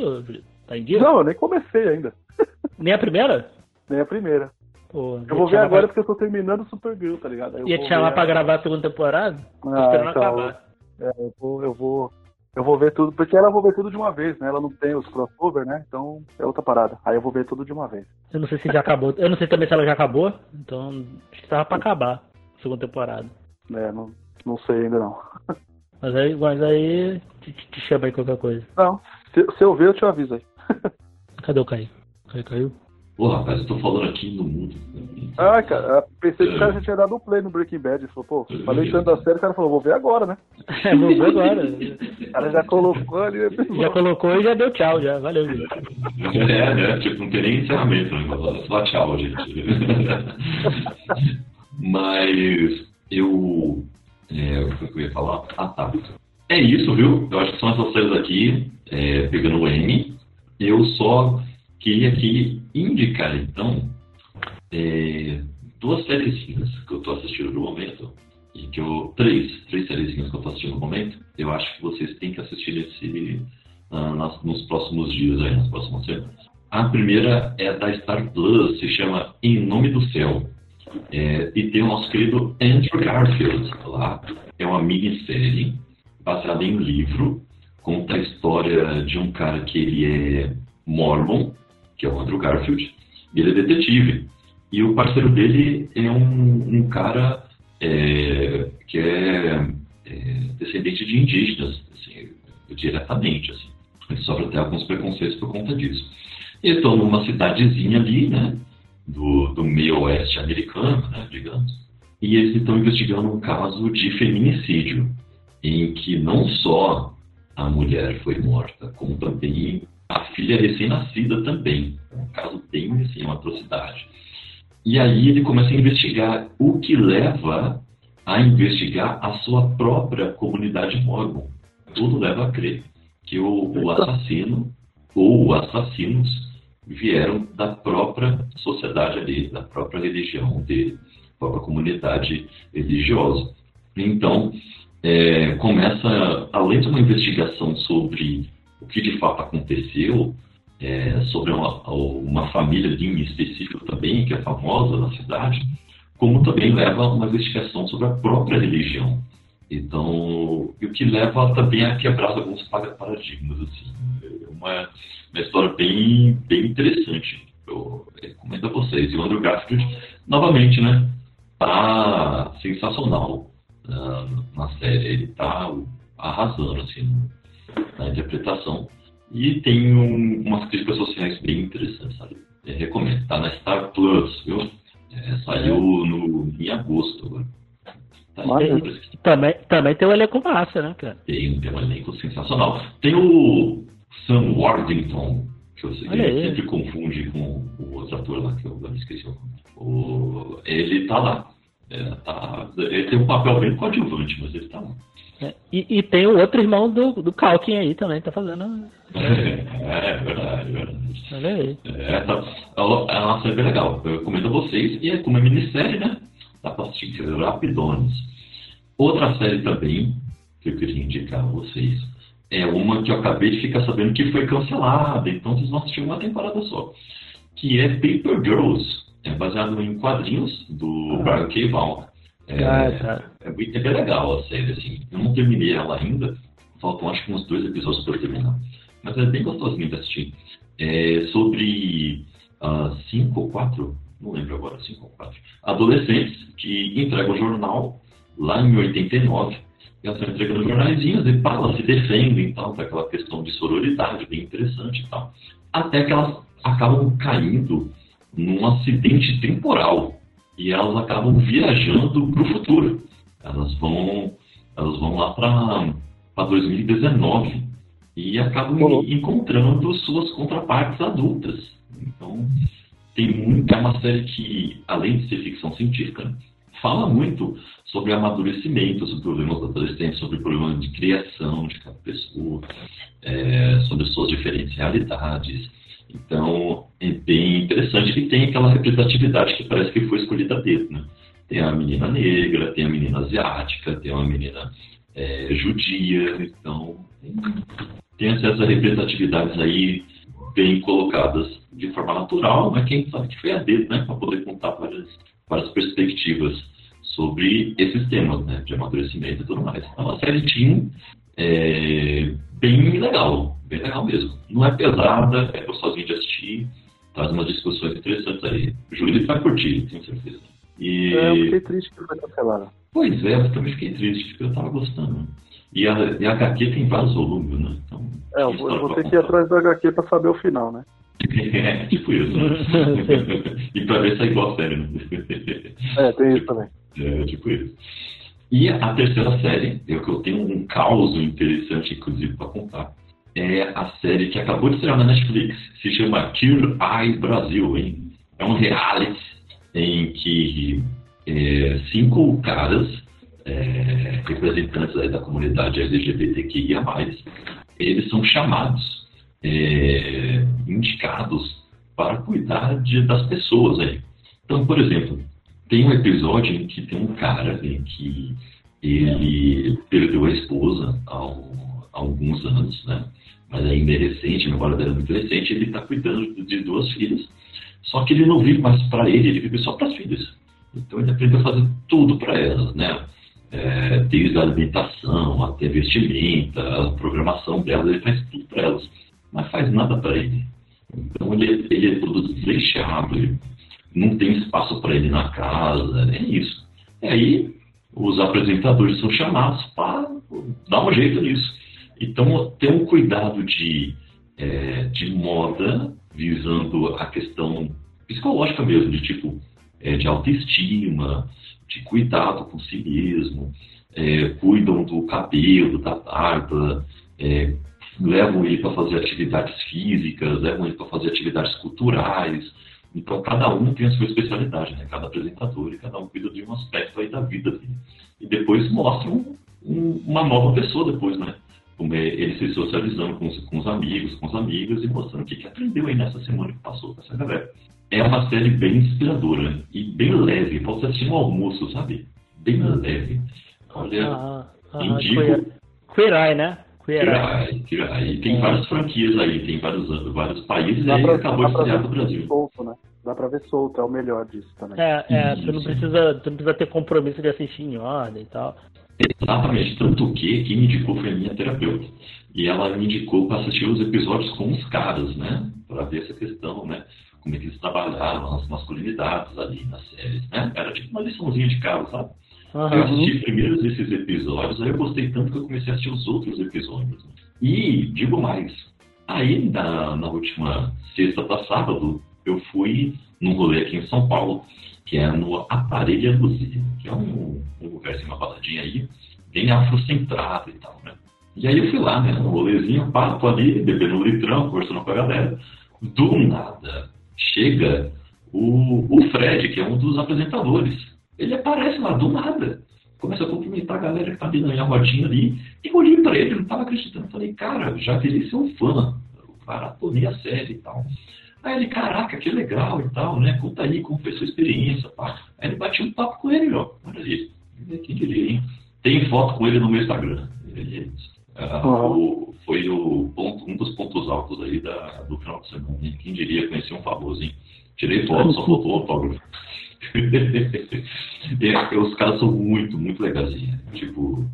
Tá em dia? Não, eu nem comecei ainda. Nem a primeira? Nem a primeira. Pô, Eu vou ver agora porque eu tô terminando o Supergirl, tá ligado? Eu Ia te chamar ver pra gravar a segunda temporada? Ah, então, acabar. é, eu vou, eu vou. Eu vou ver tudo, porque ela eu vou ver tudo de uma vez, né? Ela não tem os crossover, né? Então é outra parada. Aí eu vou ver tudo de uma vez. Eu não sei se já acabou. Eu não sei também se ela já acabou. Então, acho que tava pra acabar a segunda temporada. É, não, não sei ainda não. Mas aí, mas aí te, te- chama aí qualquer coisa. Não, se, se eu ver, eu te aviso aí. Cadê o Kaique? Kaique caiu? Pô, rapaz, eu tô falando aqui no mundo. Ah, cara, eu pensei que o cara já tinha dado um play no Breaking Bad. Ele falou, pô, falei tanto da série, o cara falou, vou ver agora, né? É, vou ver agora. O cara já colocou ali. Já colocou e já deu tchau, já. Valeu, Julio. É, né? Tipo, não tem nem encerramento, né? Só tchau, gente. Mas eu. É, o que eu ia falar? Ah, tá. É isso, viu? Eu acho que são essas séries aqui, é, pegando o M. Eu só queria aqui indicar, então, é, duas sériezinhas que eu tô assistindo no momento. E que eu. Três, três sériezinhas que eu tô assistindo no momento. Eu acho que vocês têm que assistir esse, ah, nas- nos próximos dias aí, nas próximas semanas. A primeira é da Star Plus, se chama Em Nome do Céu. É, e tem o nosso querido Andrew Garfield lá. É uma minissérie baseada em um livro. Conta a história de um cara que ele é mormon que é o Andrew Garfield, e ele é detetive. E o parceiro dele é um, um cara é, que é, é, descendente de indígenas, assim, diretamente. Assim. Ele sofre até alguns preconceitos por conta disso. Eles estão numa cidadezinha ali, né, do, do meio oeste americano, né, digamos, e eles estão investigando um caso de feminicídio, em que não só a mulher foi morta, como também filha recém-nascida também. É um caso bem assim, uma atrocidade. E aí ele começa a investigar o que leva a investigar a sua própria comunidade mormon. Tudo leva a crer que o, o assassino ou assassinos vieram da própria sociedade ali, da própria religião dele, da própria comunidade religiosa. Então, é, começa, além de uma investigação sobre o que de fato aconteceu, é, sobre uma, uma família em específico também, que é famosa na cidade, como também leva uma investigação sobre a própria religião. Então, o que leva também a quebrar alguns paradigmas, assim. É uma, uma história bem, bem interessante. Eu recomendo a vocês. E o Andrew Garfield, novamente, né, tá sensacional uh, na série. Ele tá arrasando, assim, na interpretação. E tem um, umas críticas sociais bem interessantes, sabe? Eu recomendo. Tá na Star Plus, viu? É, saiu no, em agosto agora. Tá também, também tem o elenco massa, né, cara? Tem, tem um elenco sensacional. Tem o Sam Worthington, que eu sei, ele sempre confunde com o outro ator lá, que eu não esqueci o nome. O, ele tá lá. É, tá, ele tem um papel bem coadjuvante, mas ele tá lá. É, e, e, tem o outro irmão do, do Calkin aí também, tá fazendo. É, é verdade, verdade. Olha aí. É, tá, é uma série bem legal. Eu recomendo a vocês. E é como é minissérie, né? Dá pra assistir rapidones. Outra série também que eu queria indicar a vocês é uma que eu acabei de ficar sabendo que foi cancelada. Então vocês vão assistir uma temporada só. Que é Paper Girls. É baseado em quadrinhos do ah. Brian K. Vaughan. É, ah, tá. é, é bem legal a série, assim. Eu não terminei ela ainda. Faltam acho que uns dois episódios para terminar. Mas é bem gostosinho de assistir. É sobre uh, cinco ou quatro, não lembro agora, cinco ou quatro, adolescentes que entregam jornal lá em 89. E elas estão entregando jornaizinhos e elas se defendem e tal, aquela questão de sororidade bem interessante e tal. Até que elas acabam caindo num acidente temporal e elas acabam viajando para o futuro. Elas vão, elas vão lá para 2019 e acabam uhum. encontrando suas contrapartes adultas. Então, tem muito, é uma série que, além de ser ficção científica, fala muito sobre amadurecimento, sobre problemas da adolescente, sobre problemas de criação de cada pessoa, é, sobre suas diferentes realidades. Então, é bem interessante que tem aquela representatividade que parece que foi escolhida a dedo, né? Tem a menina negra, tem a menina asiática, tem uma menina é, judia, então tem, essas representatividades aí bem colocadas de forma natural, mas quem sabe que foi a dedo, né? Para poder contar várias, várias perspectivas sobre esses temas, né? De amadurecimento e tudo mais. É uma série teen é, bem legal, bem legal mesmo. Não é pesada, é gostosinho de assistir, traz umas discussões interessantes aí. O Júlio vai curtir, tenho certeza. E... É, eu fiquei triste que foi cancelada. Pois é, eu também fiquei triste, porque eu tava gostando. E a, e a HQ tem vários volumes, né? Então, é, eu vou, vou ter que ir atrás da HQ pra saber o final, né? é, tipo isso. Né? e pra ver se é igual a série, né? É, tem isso também. É, tipo isso. E a terceira série, eu eu tenho um caos interessante, inclusive, para contar, é a série que acabou de estrear na Netflix, se chama Kill Eye Brasil, hein? É um reality em que é, cinco caras, é, representantes da comunidade LGBTQIA+, eles são chamados, é, indicados para cuidar de, das pessoas aí. Então, por exemplo, tem um episódio em que tem um cara em que ele perdeu a esposa há alguns anos, né? Mas é recente, a memória dela é muito recente, ele está cuidando de duas filhas. Só que ele não vive mais para ele, ele vive só para as filhas. Então ele aprendeu a fazer tudo para elas, né? É, desde a alimentação até a vestimenta, a programação delas, ele faz tudo para elas, mas faz nada para ele. Então ele, ele é todo desleixado, ele não tem espaço para ele na casa, é isso. E aí os apresentadores são chamados para dar um jeito nisso. Então tem um cuidado de, é, de moda visando a questão psicológica mesmo, de tipo é, de autoestima, de cuidado com si mesmo, é, cuidam do cabelo, da barba, é, levam ele para fazer atividades físicas, levam ele para fazer atividades culturais. Então, cada um tem a sua especialidade, né? cada apresentador, e cada um cuida de um aspecto aí da vida dele. E depois mostram um, uma nova pessoa depois, né? É ele se socializando com os, com os amigos, com as amigas, e mostrando o que, que aprendeu aí nessa semana que passou com essa galera. É uma série bem inspiradora e bem leve, pode ser assistir no almoço, sabe? Bem leve. Olha, Ah, ah, indico... Queer, Eye, né? Queer Eye. Tem É. várias franquias aí, tem vários, vários países Dá aí pra, acabou de estrear no Brasil. solto, né? Dá pra ver solto, é o melhor disso também. É, é, tu não precisa, tu não precisa ter compromisso de assistir em ordem e tal. Exatamente, tanto que quem me indicou foi a minha terapeuta. E ela me indicou para assistir os episódios com os caras, né? Para ver essa questão, né? Como é que eles trabalharam as masculinidades ali nas séries, né? Era tipo uma liçãozinha de cara, sabe? Eu Aham. assisti primeiro esses episódios, aí eu gostei tanto que eu comecei a assistir os outros episódios. E digo mais, aí na, na última sexta para sábado, eu fui num rolê aqui em São Paulo, que é no Aparelha Luzia, que é um, um lugar, assim, uma baladinha aí, bem afrocentrado e tal, né? E aí eu fui lá, né, no rolezinho, papo ali, bebendo um litrão, conversando com a galera. Do nada, chega o, o Fred, que é um dos apresentadores. Ele aparece lá, do nada. Começa a cumprimentar a galera que tá ali na rodinha ali. E eu olhei pra ele, não tava acreditando. Falei, cara, já virei seu fã. Eu maratonei a série e tal. Aí ele, caraca, que legal e tal, né? Conta aí como foi sua experiência, pá. Aí ele bati um papo com ele, ó. Olha ali. Quem diria, hein? Tem foto com ele no meu Instagram. Ele, ah, o- foi o ponto- um dos pontos altos aí da, do final de semana. hein? Quem diria conhecer um famoso, hein? Tirei foto, só faltou o autógrafo. É, os caras são muito, muito legais. assim. Tipo,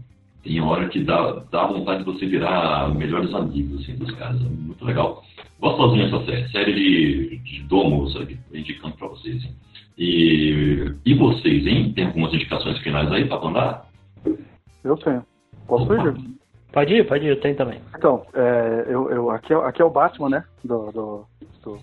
tem hora que dá, dá vontade de você virar melhores amigos assim, dos caras. É muito legal. Gostosinha essa série. Série de, de domo, sabe? Indicando pra vocês. hein? E, e vocês, hein? Tem algumas indicações finais aí pra mandar? Eu tenho. Posso ir? Pode ir, pode ir, eu tenho também. Então, é, eu, eu, aqui, é, aqui é o Batman, né? Do, do, do,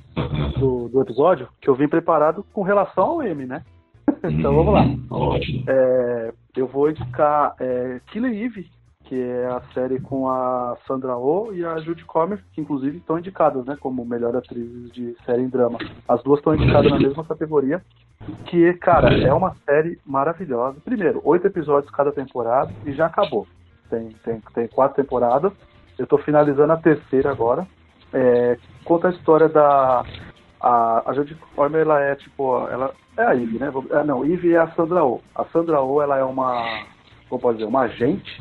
do- do episódio, que eu vim preparado com relação ao M, né? então vamos lá. Hum, Ótimo. É, eu vou indicar é, Killer Eve, que é a série com a Sandra Oh e a Judy Comer, que inclusive estão indicadas, né, como melhor atrizes de série em drama. As duas estão indicadas na mesma categoria. Que, cara, é uma série maravilhosa. Primeiro, oito episódios cada temporada e já acabou. Tem, tem, tem quatro temporadas. Eu tô finalizando a terceira agora. É, conta a história da. A, a Judy Comer, ela é tipo. Ela é a Eve, né? Ah, não, Eve é a Sandra Oh. A Sandra Oh, ela é uma. Como pode dizer? Uma agente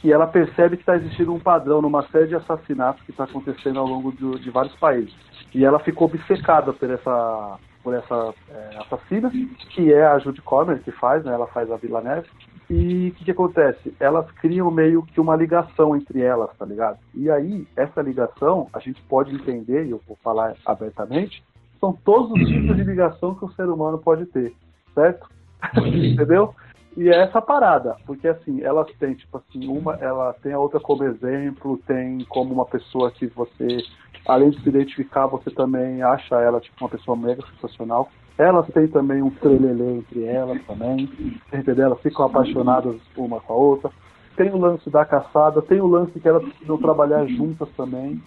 que ela percebe que está existindo um padrão numa série de assassinatos que está acontecendo ao longo do- de vários países. E ela ficou obcecada por essa, por essa é, assassina, que é a Judy Comer que faz, né? Ela faz a Vila Neve. E o que, que acontece? Elas criam meio que uma ligação entre elas, tá ligado? E aí, essa ligação, a gente pode entender, e eu vou falar abertamente, são todos os tipos de ligação que o ser humano pode ter, certo? Entendeu? E é essa parada, porque assim, elas têm, tipo assim, uma, ela tem a outra como exemplo, tem como uma pessoa que você, além de se identificar, você também acha ela, tipo, uma pessoa mega sensacional. Elas têm também um trelelê entre elas também, entendeu? Elas ficam apaixonadas uma com a outra. Tem o lance da caçada, tem o lance que elas precisam trabalhar juntas também,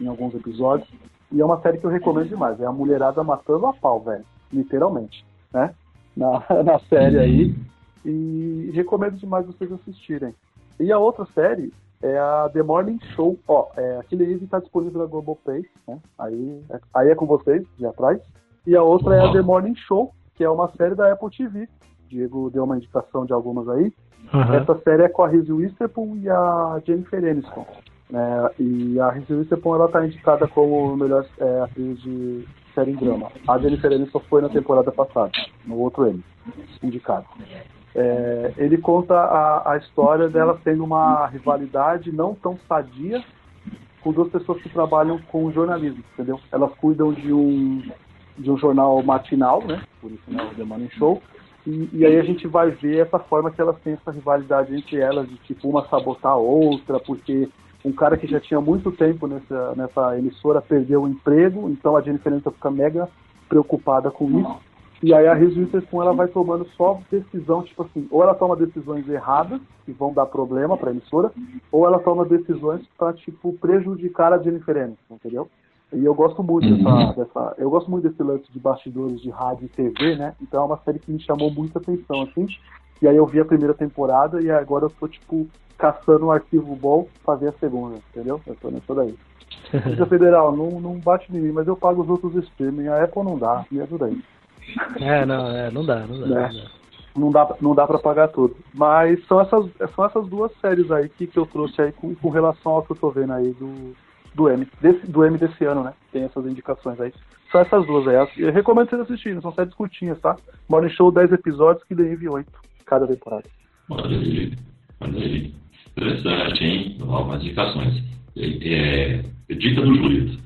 em alguns episódios. E é uma série que eu recomendo demais, é a mulherada matando a pau, velho, literalmente, né? Na, na série aí e recomendo demais vocês assistirem. E a outra série é a The Morning Show. Ó, é, aquele livro está disponível na Globoplay, né? Aí, é, aí é com vocês, de atrás. E a outra é a The Morning Show, que é uma série da Apple TV. Diego deu uma indicação de algumas aí. Essa série é com a Reese Witherspoon e a Jennifer Aniston. né? e a Reese Witherspoon ela está indicada como melhor é, atriz de série em drama. A Jennifer Aniston foi na temporada passada, no outro M, indicado. É, ele conta a, a história delas tendo uma rivalidade não tão sadia, com duas pessoas que trabalham com jornalismo, entendeu? Elas cuidam de um, de um jornal matinal, né? Por isso, né? O The Morning Show. E, e, aí a gente vai ver essa forma que elas têm essa rivalidade entre elas, de tipo uma sabotar a outra, porque um cara que já tinha muito tempo nessa, nessa emissora perdeu o emprego, então a Jennifer Aniston fica mega preocupada com isso. E aí a Reese Witherspoon ela vai tomando só decisão, tipo assim, ou ela toma decisões erradas, que vão dar problema para a emissora, ou ela toma decisões para tipo prejudicar a Jennifer Aniston, entendeu? E eu gosto muito Uhum. dessa, dessa, eu gosto muito desse lance de bastidores de rádio e TV, né? Então é uma série que me chamou muita atenção, assim. E aí eu vi a primeira temporada e agora eu tô tipo caçando um arquivo bom pra ver a segunda, entendeu? Eu tô nessa daí. Polícia Federal, não, não bate em mim, mas eu pago os outros streaming. A Apple não dá, me ajuda aí. É, não, é, não dá, não dá. Né? Não dá. Não dá, não dá pra pagar tudo. Mas são essas, são essas duas séries aí que, que eu trouxe aí com, com relação ao que eu tô vendo aí do, do M. Desse, do M desse ano, né? Tem essas indicações aí. São essas duas aí. Eu recomendo vocês assistirem, são séries curtinhas, tá? Morning Show 10 episódios que deve 8 cada temporada. Olha aí, olha aí. Interessante, hein? Novas indicações. É, é, dica do Julito.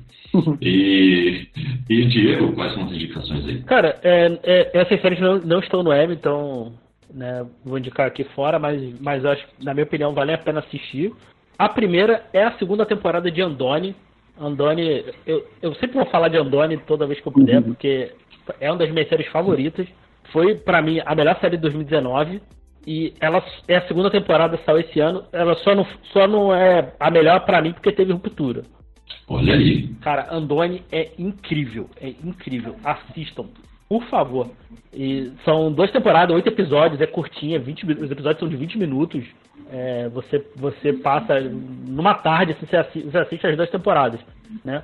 E, e Diego, quais são as indicações aí? Cara, é, é, essas séries não, não estão no web, então né, vou indicar aqui fora, mas, mas acho na minha opinião, vale a pena assistir. A primeira é a segunda temporada de Andoni. Andoni, eu, eu sempre vou falar de Andoni toda vez que eu puder, porque é uma das minhas séries favoritas. Foi, pra mim, a melhor série de 2019. E ela é a segunda temporada, saiu esse ano. Ela só não, só não é a melhor pra mim porque teve ruptura. Olha aí. Cara, Andoni é incrível, é incrível. Assistam, por favor. E são duas temporadas, oito episódios, é curtinha, 20, mi- os episódios são de 20 minutos. É, você, você passa numa tarde, assim, você, assi- você assiste as duas temporadas, né?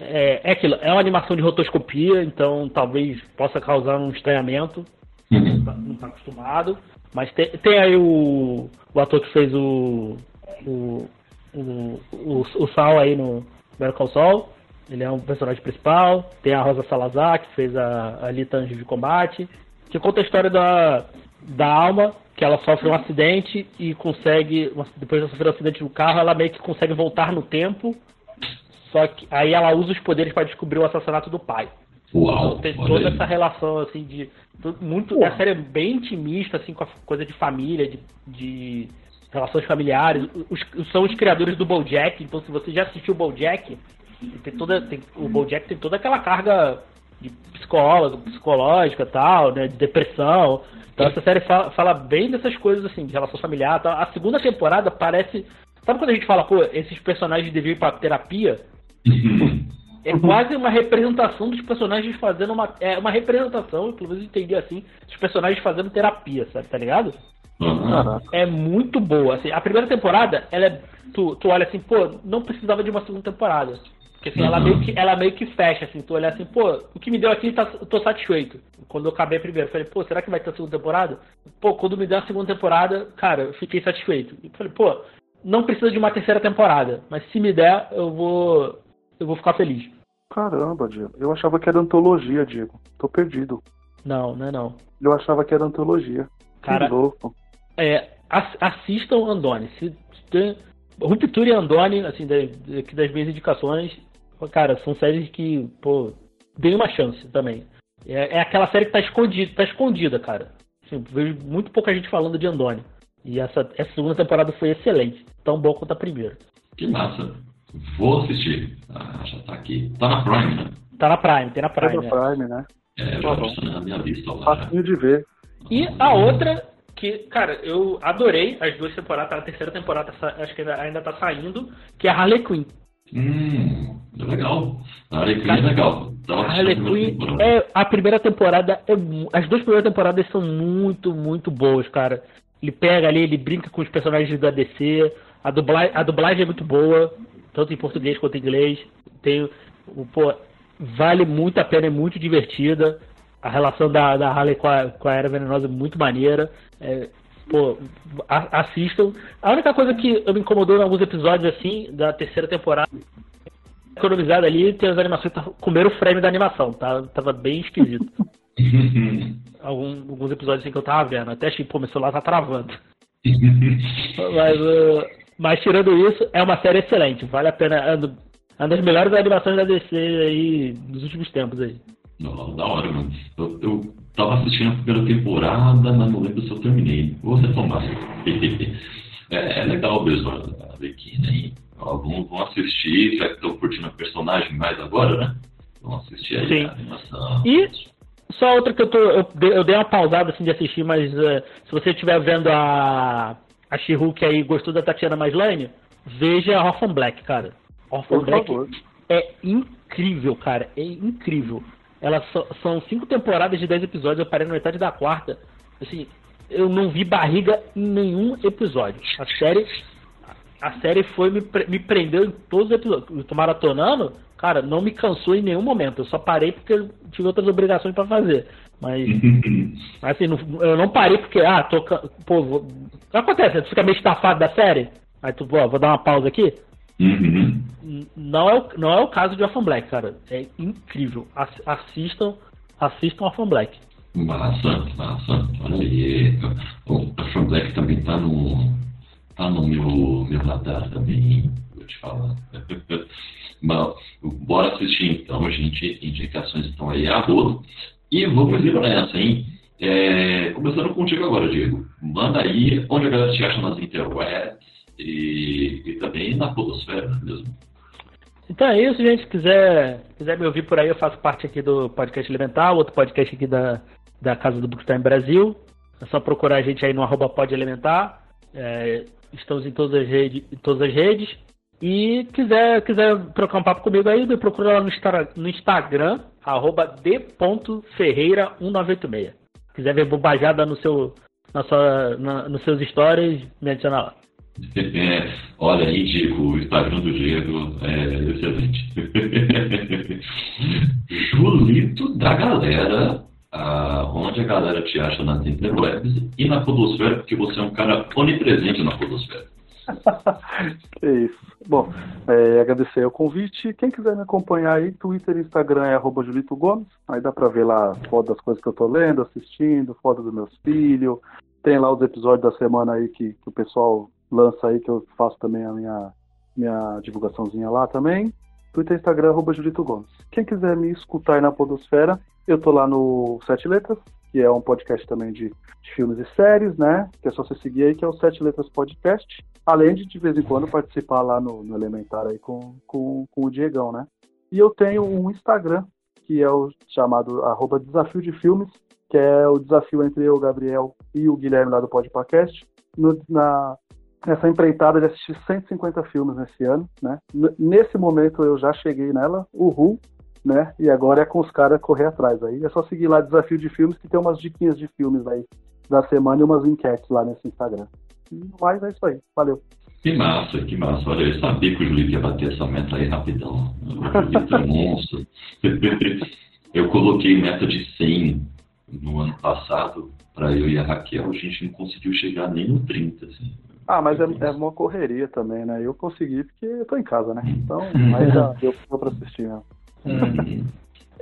É, é aquilo, é uma animação de rotoscopia, então talvez possa causar um estranhamento, Uhum. não tá acostumado. Mas tem, tem aí o, o ator que fez o, o, o, o, o Sal aí no Better Call Saul. Ele é um personagem principal. Tem a Rosa Salazar, que fez a, a Lita Anjo de Combate. Que conta a história da, da Alma, que ela sofre um acidente e consegue, depois de sofrer um acidente no carro, ela meio que consegue voltar no tempo. Só que aí ela usa os poderes para descobrir o assassinato do pai. Uau, Então tem toda aí. essa relação, assim, de. Muito. A série é bem intimista, assim, com a coisa de família, de, de relações familiares. Os- são os criadores do Bojack, então se você já assistiu o Bojack, tem toda, tem, o Bojack tem toda aquela carga de psicólogo, psicológica e tal, né? De depressão. Então essa série fala, fala bem dessas coisas, assim, de relação familiar e tal. A segunda temporada parece. Sabe quando a gente fala, pô, esses personagens deviam ir pra terapia? É quase uma representação dos personagens fazendo uma. É uma representação, pelo menos eu entendi assim, dos personagens fazendo terapia, sabe? Tá ligado? Aham. É muito boa. Assim, a primeira temporada, ela é. Tu, tu olha assim, pô, não precisava de uma segunda temporada. Porque assim, ela, Uhum. meio que, ela meio que fecha, assim, tu olha assim, pô, o que me deu aqui, tá, eu tô satisfeito. Quando eu acabei a primeira, eu falei, pô, será que vai ter a segunda temporada? Pô, quando me deu a segunda temporada, cara, eu fiquei satisfeito. E falei, pô, não precisa de uma terceira temporada, mas se me der, eu vou. Eu vou ficar feliz. Caramba, Diego. Eu achava que era antologia, Diego. Tô perdido. Não, não é não. Eu achava que era antologia. Cara, que louco. É, ass- assistam Andoni. Se, Ruptura e Andoni, assim, da- das minhas indicações, cara, são séries que, pô, dei uma chance também. É, é aquela série que tá escondida, tá escondida, cara. Assim, vejo muito pouca gente falando de Andoni. E essa, essa segunda temporada foi excelente. Tão bom quanto a primeira. Que massa. Vou assistir. Ah, já tá aqui. Tá na Prime, né? Tá na Prime, tem na Prime. da né? Prime, né? É, eu Tá já estou na minha lista lá. Facinho de ver. E a outra, que, cara, eu adorei as duas temporadas, tá na terceira temporada, acho que ainda, ainda tá saindo, que é a Harley Quinn. Hum, legal. A Harley Quinn é legal. Tava A Harley a Quinn temporada. é a primeira temporada é as duas primeiras temporadas são muito muito boas cara ele pega ali ele brinca com os personagens da DC a dublagem a dublagem é muito boa tanto em português quanto em inglês tem o pô vale muito a pena é muito divertida a relação da, da Harley com a, com a Era Venenosa é muito maneira é, pô a- assistam a única coisa que me incomodou em alguns episódios assim da terceira temporada economizado ali, tem as animações tá- comeram o frame da animação, tá? Tava bem esquisito. Algum- alguns episódios assim que eu tava vendo. Até achei, pô, meu celular tá travando. Mas, uh, Mas tirando isso, é uma série excelente. Vale a pena. É uma das melhores animações da DC aí dos últimos tempos aí. Não, da hora, mano. Eu, eu tava assistindo a primeira temporada, mas não lembro se eu terminei. Vou retomar. é, é legal mesmo a Arlequina aí. Alguns vão assistir, já que estão curtindo a personagem mais agora, né? Vão assistir aí Sim. a animação. E só outra que eu tô. Eu, dei- eu dei uma pausada assim de assistir, mas eh, se você estiver vendo a. A She-Hulk aí gostou da Tatiana Maslany, veja Orphan Black, cara. Orphan Por Black favor. é incrível, cara. É incrível. Elas so- são cinco temporadas de dez episódios, eu parei na metade da quarta. Assim, eu não vi barriga em nenhum episódio. A série. A série foi me, me prendeu em todos os episódios. Maratonando, cara, não me cansou em nenhum momento. Eu só parei porque eu tive outras obrigações pra fazer. Mas, assim, não- eu não parei porque, ah, tô. Pô, vou... acontece? Tu fica meio estafado da série? Aí tu, pô, vou dar uma pausa aqui. Uhum. Não é, o, não é o caso de Orphan Black, cara. É incrível. Ass- Assistam, assistam Orphan Black. Massa, massa. Olha aí. O Afro Black também tá no. tá no meu, meu radar também, vou te falar. Mas, bora assistir então, gente. Indicações estão aí a rodo. E vamos ir nessa, hein? É, começando contigo agora, Diego. Manda aí onde a galera te acha nas interwebs e, e também na podosfera mesmo. Então é isso, gente. Se quiser, quiser me ouvir por aí, eu faço parte aqui do podcast Elemental, outro podcast aqui da, da Casa do Bookstime Brasil. É só procurar a gente aí no arroba Pod Elementar. É, estamos em todas as redes. Em todas as redes. E quiser, quiser trocar um papo comigo aí, me procura lá no, no Instagram, arroba d.ferreira1986. Quiser ver bobajada no seu, na sua, na, nos seus stories, me adiciona lá. Olha Diego, o Instagram do Diego é excelente. Julito da galera, ah, onde a galera te acha nas interwebs e na podosfera, porque você é um cara onipresente na podosfera. É isso. Bom, é, agradecer o convite. Quem quiser me acompanhar aí, Twitter e Instagram é arroba Julito Gomes. Aí dá pra ver lá foto das coisas que eu tô lendo, assistindo, foto dos meus filhos. Tem lá os episódios da semana aí que, que o pessoal lança aí, que eu faço também a minha, minha divulgaçãozinha lá também. Twitter Instagram, arroba Julito Gomes. Quem quiser me escutar aí na Podosfera, eu tô lá no Sete Letras, que é um podcast também de, de filmes e séries, né? Que é só você seguir aí, que é o Sete Letras Podcast. Além de, de vez em quando, participar lá no, no Elementar aí com, com, com o Diegão, né? E eu tenho um Instagram, que é o chamado arroba Desafio de Filmes, que é o desafio entre eu, o Gabriel e o Guilherme lá do Podcast, no, na, nessa empreitada de assistir 150 filmes nesse ano, né? N- Nesse momento eu já cheguei nela, uhul, né? E agora é com os caras correr atrás aí. É só seguir lá Desafio de Filmes, que tem umas diquinhas de filmes aí da semana e umas enquetes lá nesse Instagram. Mais é isso aí. Valeu. Que massa, que massa. Olha, eu sabia que o Julito ia bater essa meta aí rapidão. O um monstro. Eu coloquei meta de 100 no ano passado para eu e a Raquel. A gente não conseguiu chegar nem no 30, assim. Ah, mas é, é uma correria também, né? Eu consegui porque eu tô em casa, né? Então, mas já deu, pra assistir, né? Uhum.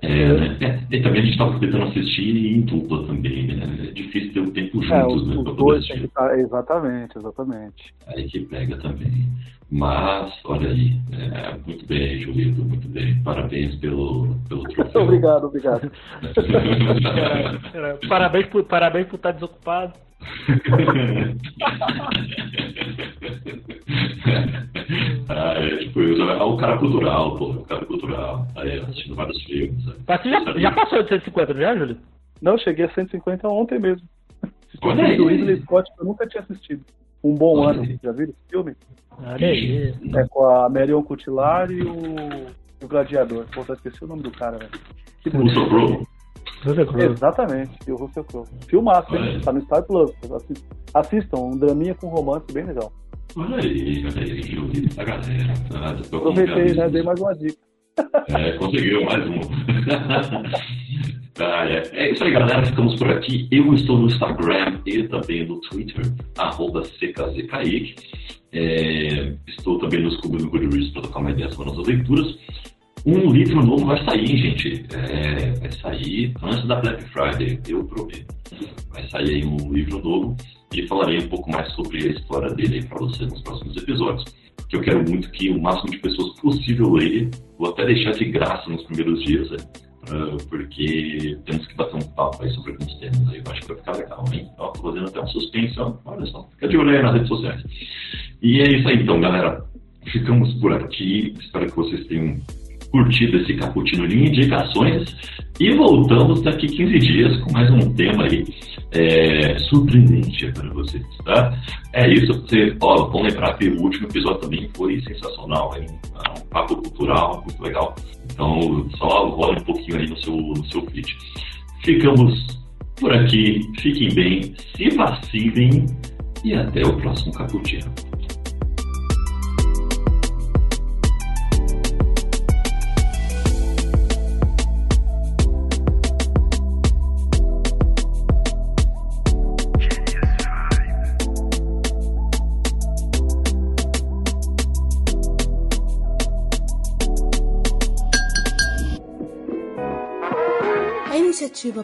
É, né? É, e também a gente estava tentando assistir em dupla também, né? É difícil ter o tempo É, juntos, os, né? os dois tem que estar. Exatamente, exatamente. Aí que pega também. Mas, olha aí, é, muito bem, Julito, muito bem. Parabéns pelo, pelo troféu. obrigado, obrigado. Parabéns por, parabéns por estar desocupado. ah, é, tipo, eu- é o cara cultural, pô, o cara cultural. Aí, assistindo vários filmes. sabe? Mas você já, já passou de 150, não já, Júlio? Não, cheguei a 150 ontem mesmo. Olha filme do aí. Ridley Scott que eu nunca tinha assistido. Um bom Olha ano. aí. Já viram esse filme? Olha aí. É com a Marion Cotillard e o, o Gladiador. Pô, só esqueci o nome do cara, velho. Que O bonito. Exatamente, e o Russell Crowe. Filmaço, hein? Tá no Star Plus. Assi- Assistam, um draminha com romance bem legal. Olha aí, olha aí, Julito, da galera. Ah, Aproveitei, né? Dei mais uma dica. É, conseguiu mais um. ah, é. é isso aí, galera. Ficamos por aqui. Eu estou no Instagram e também no Twitter, arroba CKZKaique. É, estou também no Scooby Goodreads para tocar uma ideia sobre nossas leituras. Um livro novo vai sair, gente. É, vai sair antes da Black Friday, eu prometo. Vai sair aí um livro novo e falarei um pouco mais sobre a história dele para vocês nos próximos episódios. Que eu quero muito que o máximo de pessoas possível leia. Vou até deixar de graça nos primeiros dias, né? Uh, porque temos que bater um papo aí sobre alguns temas aí. Eu acho que vai ficar legal, hein? Ó, tô fazendo até um suspense, ó. Olha só, fica de olho aí nas redes sociais. E é isso aí então, galera. Ficamos por aqui. Espero que vocês tenham curtido esse cappuccino de indicações. E voltamos daqui 15 dias com mais um tema aí é, surpreendente para vocês, tá? É isso, você, ó, bom lembrar que o último episódio também foi sensacional, hein? um papo cultural, muito legal. Então, só rola um pouquinho aí no seu, no seu feed. Ficamos por aqui, fiquem bem, se vacinem e até o próximo cappuccino.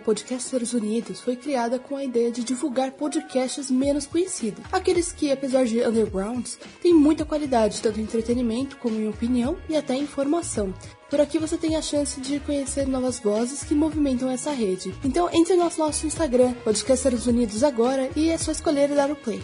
Podcasters Unidos foi criada com a ideia de divulgar podcasts menos conhecidos, aqueles que, apesar de undergrounds, têm muita qualidade, tanto em entretenimento como em opinião e até informação. Por aqui você tem a chance de conhecer novas vozes que movimentam essa rede. Então entre no nosso Instagram, Podcasters Unidos agora, e é só escolher dar o play.